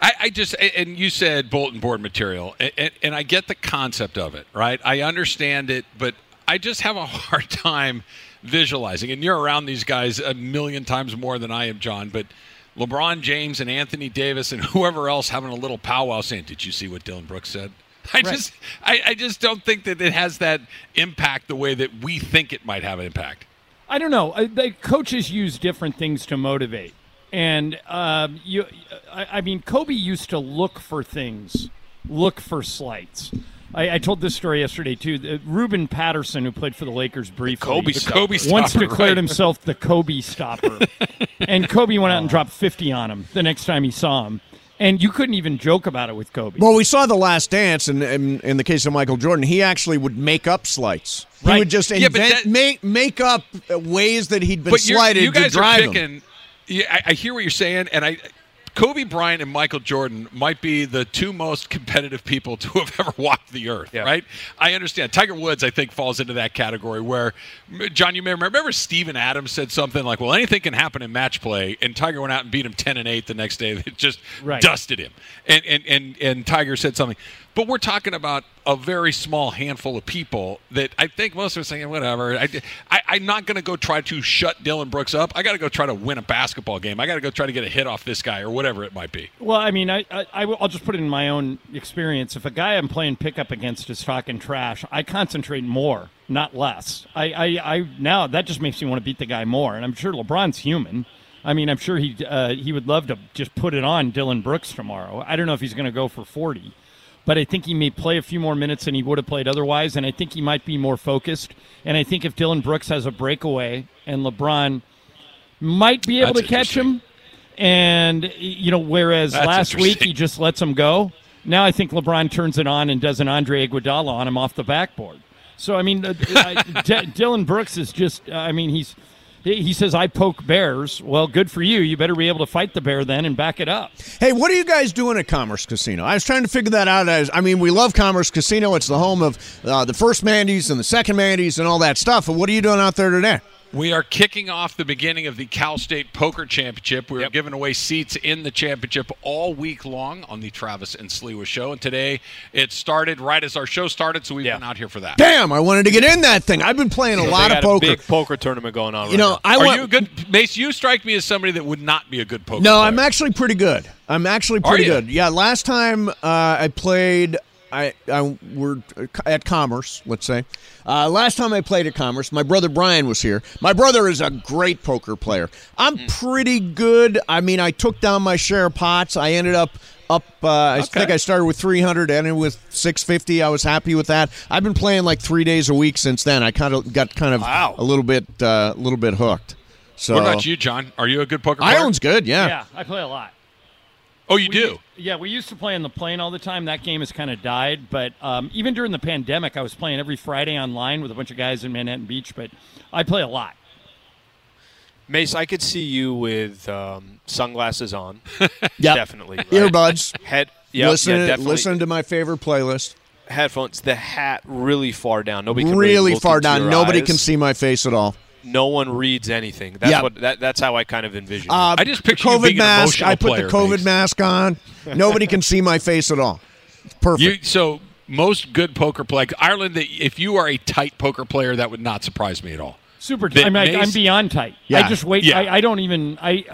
[SPEAKER 1] I, I just and you said bulletin board material, and, and, and I get the concept of it, right? I understand it, but I just have a hard time visualizing. And you're around these guys a million times more than I am, John. But LeBron James and Anthony Davis and whoever else having a little powwow saying, "Did you see what Dillon Brooks said?" I just, I, I just don't think that it has that impact the way that we think it might have an impact.
[SPEAKER 6] I don't know. The coaches use different things to motivate, and um, you. I, I mean, Kobe used to look for things, look for slights. I, I told this story yesterday too. The, Ruben Patterson, who played for the Lakers briefly,
[SPEAKER 2] Kobe
[SPEAKER 1] The
[SPEAKER 2] stopper.
[SPEAKER 1] Kobe
[SPEAKER 6] once
[SPEAKER 1] stopper,
[SPEAKER 6] declared
[SPEAKER 1] right.
[SPEAKER 6] himself the Kobe stopper, and Kobe went out and dropped fifty on him the next time he saw him. And you couldn't even joke about it with Kobe.
[SPEAKER 5] Well, we saw the Last Dance, and in, in the case of Michael Jordan, he actually would make up slights. He would just
[SPEAKER 1] Yeah, but that-
[SPEAKER 5] make make up uh, ways that he'd been
[SPEAKER 1] but you're-
[SPEAKER 5] slighted
[SPEAKER 1] you guys
[SPEAKER 5] to drive
[SPEAKER 1] are
[SPEAKER 5] him.
[SPEAKER 1] picking. Yeah, I, I hear what you're saying, and I. Kobe Bryant and Michael Jordan might be the two most competitive people to have ever walked the earth,
[SPEAKER 2] Yeah.
[SPEAKER 1] right? I understand. Tiger Woods, I think, falls into that category where, John, you may remember, remember Stephen Ames said something like, well, anything can happen in match play, and Tiger went out and beat him 10 and 8 the next day. It just
[SPEAKER 6] Right.
[SPEAKER 1] dusted him. And, and, and, and Tiger said something. But we're talking about a very small handful of people that I think most are saying, whatever. I, I, I'm not going to go try to shut Dillon Brooks up. I got to go try to win a basketball game. I got to go try to get a hit off this guy or whatever it might be.
[SPEAKER 6] Well, I mean, I, I, I will- just put it in my own experience. If a guy I'm playing pickup against is fucking trash, I concentrate more, not less. I, I, I now that just makes me want to beat the guy more, and I'm sure LeBron's human. I mean, I'm sure he uh, he would love to just put it on Dillon Brooks tomorrow. I don't know if he's going to go for 40, but I think he may play a few more minutes than he would have played otherwise, and I think he might be more focused. And I think if Dillon Brooks has a breakaway and LeBron might be able
[SPEAKER 1] That's
[SPEAKER 6] to catch him, and you know, whereas
[SPEAKER 1] That's
[SPEAKER 6] last week he just lets him go. Now I think LeBron turns it on and does an Andre Iguodala on him off the backboard. So I mean, uh, D- Dillon Brooks is just. I mean, he's. He says, "I poke bears." Well, good for you. You better be able to fight the bear then and back it up.
[SPEAKER 5] Hey, what are you guys doing at Commerce Casino? I was trying to figure that out. As I mean, we love Commerce Casino. It's the home of uh, the first Mandy's and the second Mandy's and all that stuff. But what are you doing out there today?
[SPEAKER 1] We are kicking off the beginning of the Cal State Poker Championship. We are giving away seats in the championship all week long on the Travis and Sliwa show. And today it started right as our show started, so we've
[SPEAKER 2] Yeah.
[SPEAKER 1] been out here for that.
[SPEAKER 5] Damn, I wanted to get in that thing. I've been playing a
[SPEAKER 2] They
[SPEAKER 5] lot
[SPEAKER 2] got
[SPEAKER 5] of poker.
[SPEAKER 2] A big poker tournament going on.
[SPEAKER 5] you
[SPEAKER 2] right
[SPEAKER 5] know,
[SPEAKER 2] now.
[SPEAKER 5] I
[SPEAKER 1] Are
[SPEAKER 5] want.
[SPEAKER 1] you a good Mace? You strike me as somebody that would not be a good poker.
[SPEAKER 5] No,
[SPEAKER 1] player.
[SPEAKER 5] I'm actually pretty good. I'm actually pretty good. Yeah, last time uh, I played, I, I were at Commerce. Let's say, uh, last time I played at Commerce, my brother Brian was here. My brother is a great poker player. I'm
[SPEAKER 1] Hmm.
[SPEAKER 5] pretty good. I mean, I took down my share of pots. I ended up. Up, uh, I think I started with 300, ended with 650. I was happy with that. I've been playing like three days a week since then. I kind of got kind of
[SPEAKER 2] Wow.
[SPEAKER 5] a little bit, uh, a little bit hooked. So
[SPEAKER 1] What about you, John? Are you a good poker player?
[SPEAKER 5] Ireland's good, yeah.
[SPEAKER 6] Yeah, I play a lot.
[SPEAKER 1] Oh, you
[SPEAKER 6] We-
[SPEAKER 1] do.
[SPEAKER 6] Yeah, we used to play on the plane all the time. That game has kind of died. But um, even during the pandemic, I was playing every Friday online with a bunch of guys in Manhattan Beach. But I play a lot.
[SPEAKER 2] Mace, I could see you with um, sunglasses on.
[SPEAKER 5] Yep.
[SPEAKER 2] Definitely. right?
[SPEAKER 5] Earbuds.
[SPEAKER 2] Head. Yep,
[SPEAKER 5] listen,
[SPEAKER 2] yeah, definitely.
[SPEAKER 5] listen to my favorite playlist.
[SPEAKER 2] Headphones. The hat really far down. Nobody can
[SPEAKER 5] Really
[SPEAKER 2] look
[SPEAKER 5] far
[SPEAKER 2] into
[SPEAKER 5] down.
[SPEAKER 2] your
[SPEAKER 5] Nobody
[SPEAKER 2] eyes.
[SPEAKER 5] can see my face at all.
[SPEAKER 2] No one reads anything. That's
[SPEAKER 5] Yeah.
[SPEAKER 2] what that, that's how I kind of envision. it.
[SPEAKER 5] Uh,
[SPEAKER 1] I just
[SPEAKER 5] the
[SPEAKER 1] picture you
[SPEAKER 5] COVID
[SPEAKER 1] being
[SPEAKER 5] mask.
[SPEAKER 1] emotional
[SPEAKER 5] I put
[SPEAKER 1] player,
[SPEAKER 5] the COVID
[SPEAKER 1] Mace.
[SPEAKER 5] mask on. Nobody can see my face at all. It's perfect.
[SPEAKER 1] You so most good poker play Ireland. That if you are a tight poker player, that would not surprise me at all.
[SPEAKER 6] Super.
[SPEAKER 1] Tight.
[SPEAKER 6] I mean, I- I'm beyond tight.
[SPEAKER 5] Yeah.
[SPEAKER 6] I just wait.
[SPEAKER 1] Yeah.
[SPEAKER 6] I, I don't even. I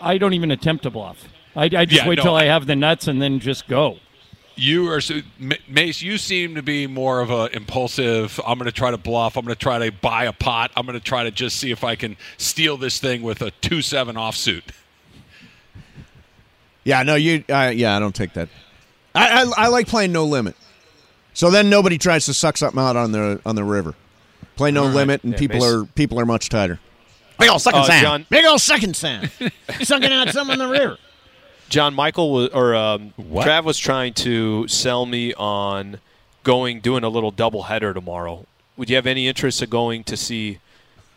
[SPEAKER 6] I don't even attempt to bluff. I, I just
[SPEAKER 1] Yeah,
[SPEAKER 6] wait
[SPEAKER 1] no,
[SPEAKER 6] till I
[SPEAKER 1] I-
[SPEAKER 6] have the nuts and then just go.
[SPEAKER 1] You are Mace. You seem to be more of a impulsive. I'm going to try to bluff. I'm going to try to buy a pot. I'm going to try to just see if I can steal this thing with a two seven offsuit.
[SPEAKER 5] yeah, no, you. Uh, yeah, I don't take that. I, I I like playing no limit. So then nobody tries to suck something out on the on the river. Play no limit, and
[SPEAKER 2] Yeah,
[SPEAKER 5] people
[SPEAKER 2] Mace-
[SPEAKER 5] are people are much tighter. Big old second
[SPEAKER 2] Uh,
[SPEAKER 5] sound.
[SPEAKER 2] John-
[SPEAKER 5] Big old second sound. Sucking out something on the river.
[SPEAKER 2] John Michael was, or um,
[SPEAKER 1] What?
[SPEAKER 2] Trav was trying to sell me on going doing a little doubleheader tomorrow. Would you have any interest in going to see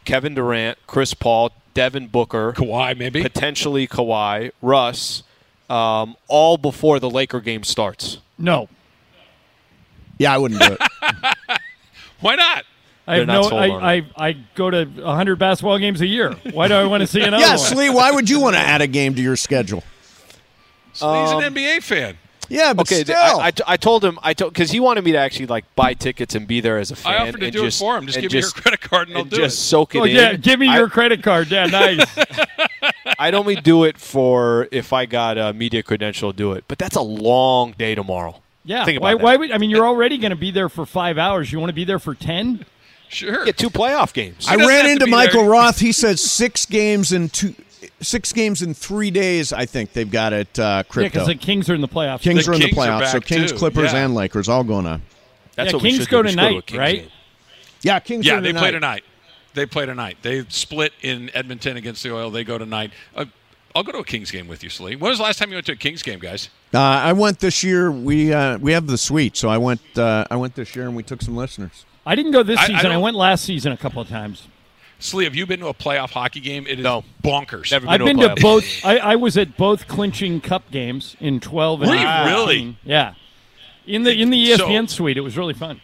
[SPEAKER 2] Kevin Durant, Chris Paul, Devin Booker,
[SPEAKER 1] Kawhi maybe.
[SPEAKER 2] potentially Kawhi, Russ, um, all before the Laker game starts?
[SPEAKER 6] No,
[SPEAKER 5] Yeah, I wouldn't do it.
[SPEAKER 1] Why not?
[SPEAKER 6] I have
[SPEAKER 2] They're not
[SPEAKER 6] no.
[SPEAKER 2] sold on
[SPEAKER 6] I, I I go to 100 basketball games a year. Why do I want to see another
[SPEAKER 5] yes,
[SPEAKER 6] one?
[SPEAKER 5] Lee. Why would you want to add a game to your schedule?
[SPEAKER 1] So he's an um, NBA fan.
[SPEAKER 5] Yeah, but
[SPEAKER 2] Okay,
[SPEAKER 5] still.
[SPEAKER 2] I, I, I told him I told because he wanted me to actually like buy tickets and be there as a fan.
[SPEAKER 1] I offered to
[SPEAKER 2] and
[SPEAKER 1] do
[SPEAKER 2] just,
[SPEAKER 1] it for him. Just
[SPEAKER 2] and
[SPEAKER 1] give me your credit card and I'll
[SPEAKER 2] and
[SPEAKER 1] do
[SPEAKER 2] just
[SPEAKER 1] it.
[SPEAKER 2] soak it
[SPEAKER 6] Oh
[SPEAKER 2] in.
[SPEAKER 6] yeah, give me
[SPEAKER 2] I-
[SPEAKER 6] your credit card. Yeah, nice.
[SPEAKER 2] I'd only do it for if I got a media credential to do it. But that's a long day tomorrow.
[SPEAKER 6] Yeah.
[SPEAKER 2] Think about
[SPEAKER 6] why?
[SPEAKER 2] that.
[SPEAKER 6] Why would? I mean, you're already going to be there for five hours. You want to be there for ten?
[SPEAKER 1] Sure.
[SPEAKER 2] Get two playoff games.
[SPEAKER 5] I ran into Michael
[SPEAKER 1] there.
[SPEAKER 5] Roth. He said six games in two, six games in three days. I think they've got it. Uh,
[SPEAKER 6] Yeah, because the Kings are in the playoffs.
[SPEAKER 5] Kings
[SPEAKER 1] The
[SPEAKER 5] are in the
[SPEAKER 1] Kings are
[SPEAKER 5] playoffs, so Kings,
[SPEAKER 1] too.
[SPEAKER 5] Clippers,
[SPEAKER 1] Yeah.
[SPEAKER 5] and Lakers all going on.
[SPEAKER 2] That's
[SPEAKER 6] Yeah,
[SPEAKER 2] what we
[SPEAKER 6] Kings
[SPEAKER 2] should
[SPEAKER 6] go
[SPEAKER 2] do. We should go to
[SPEAKER 6] tonight,
[SPEAKER 2] Kings
[SPEAKER 6] right?
[SPEAKER 2] game.
[SPEAKER 5] Yeah, Kings.
[SPEAKER 1] Yeah,
[SPEAKER 5] are
[SPEAKER 1] they
[SPEAKER 5] tonight.
[SPEAKER 1] play tonight. They play tonight. They split in Edmonton against the Oil. They go tonight. Uh, I'll go to a Kings game with you, Slee. When was the last time you went to a Kings game, guys?
[SPEAKER 5] Uh, I went this year. We uh, we have the suite, so I went. Uh, I went this year, and we took some listeners.
[SPEAKER 6] I didn't go this
[SPEAKER 1] I- I
[SPEAKER 6] season. I,
[SPEAKER 1] don't-
[SPEAKER 6] went last season a couple of times.
[SPEAKER 1] Slee, have you been to a playoff hockey game? It is
[SPEAKER 2] No.
[SPEAKER 1] bonkers.
[SPEAKER 2] Never
[SPEAKER 6] I've
[SPEAKER 2] a
[SPEAKER 6] been to both. I, I was at both clinching cup games in 12 and
[SPEAKER 1] Were you
[SPEAKER 6] 14.
[SPEAKER 1] really?
[SPEAKER 6] Yeah. In the in the E
[SPEAKER 1] So-
[SPEAKER 6] ESPN suite, it was really fun.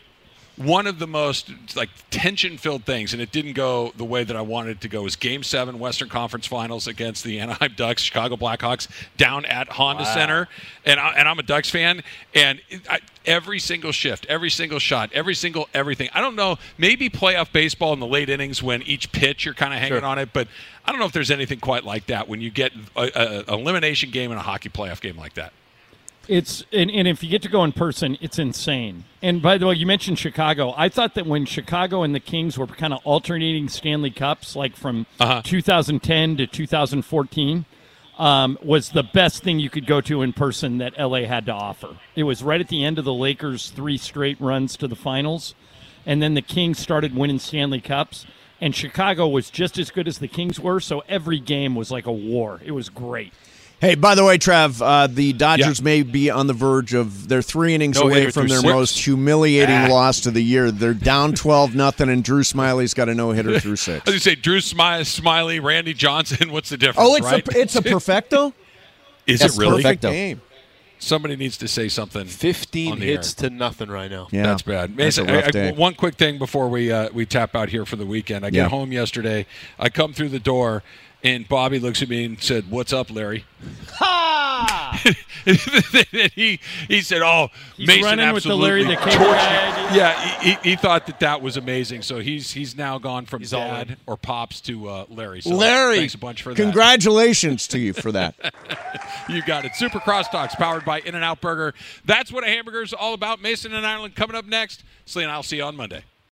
[SPEAKER 1] One of the most like tension-filled things, and it didn't go the way that I wanted it to go. Was Game Seven Western Conference Finals against the Anaheim Ducks, Chicago Blackhawks, down at Honda Center, and I, and I'm a Ducks fan, and I, every single shift, every single shot, every single everything. I don't know, maybe playoff baseball in the late innings when each pitch you're kind of hanging
[SPEAKER 2] Sure.
[SPEAKER 1] on it, but I don't know if there's anything quite like that when you get a, a elimination game and a hockey playoff game like that.
[SPEAKER 6] It's and, and if you get to go in person, it's insane. And by the way, you mentioned Chicago. I thought that when Chicago and the Kings were kind of alternating Stanley Cups, like from
[SPEAKER 1] Uh-huh.
[SPEAKER 6] 2010 to 2014, um, was the best thing you could go to in person that LA had to offer. It was right at the end of the Lakers' three straight runs to the finals, and then the Kings started winning Stanley Cups. And Chicago was just as good as the Kings were, so every game was like a war. It was great.
[SPEAKER 5] Hey, by the way, Trav, uh, the Dodgers may be on the verge of they're three innings
[SPEAKER 2] No
[SPEAKER 5] away from their
[SPEAKER 2] six.
[SPEAKER 5] most humiliating
[SPEAKER 1] Ah.
[SPEAKER 5] loss to the year. They're down twelve nothing, and Drew Smyly's got a no hitter through six.
[SPEAKER 1] I was gonna say Drew Smyly, Smyly, Randy Johnson. What's the difference?
[SPEAKER 5] Oh, it's
[SPEAKER 1] right?
[SPEAKER 5] a it's a perfecto.
[SPEAKER 1] Is
[SPEAKER 5] That's
[SPEAKER 1] it really?
[SPEAKER 5] perfect
[SPEAKER 7] Perfecto.
[SPEAKER 5] game.
[SPEAKER 1] Somebody needs to say something.
[SPEAKER 2] 15 hits
[SPEAKER 1] air.
[SPEAKER 2] to nothing right now.
[SPEAKER 5] Yeah,
[SPEAKER 1] That's bad.
[SPEAKER 5] That's a
[SPEAKER 1] Mason,
[SPEAKER 5] rough
[SPEAKER 1] I- I-
[SPEAKER 5] day.
[SPEAKER 1] one quick thing before we uh, we tap out here for the weekend. I get
[SPEAKER 5] Yeah.
[SPEAKER 1] home yesterday. I come through the door, and Bobby looks at me and said, "What's up, Larry?" and he he said, "Oh,
[SPEAKER 6] He's
[SPEAKER 1] Mason
[SPEAKER 6] running with the Larry
[SPEAKER 1] absolutely
[SPEAKER 6] the Cable Guy.
[SPEAKER 1] Yeah, he, he, he thought that that was amazing. So he's he's now gone from
[SPEAKER 2] He's
[SPEAKER 1] dad
[SPEAKER 2] in.
[SPEAKER 1] or pops to uh, Larry. So
[SPEAKER 5] Larry,
[SPEAKER 1] thanks a bunch for that.
[SPEAKER 5] congratulations to you for that.
[SPEAKER 1] You got it. Super Crosstalks powered by In-N-Out Burger. That's what a hamburger is all about. Mason and Ireland coming up next. Slee and I'll see you on Monday.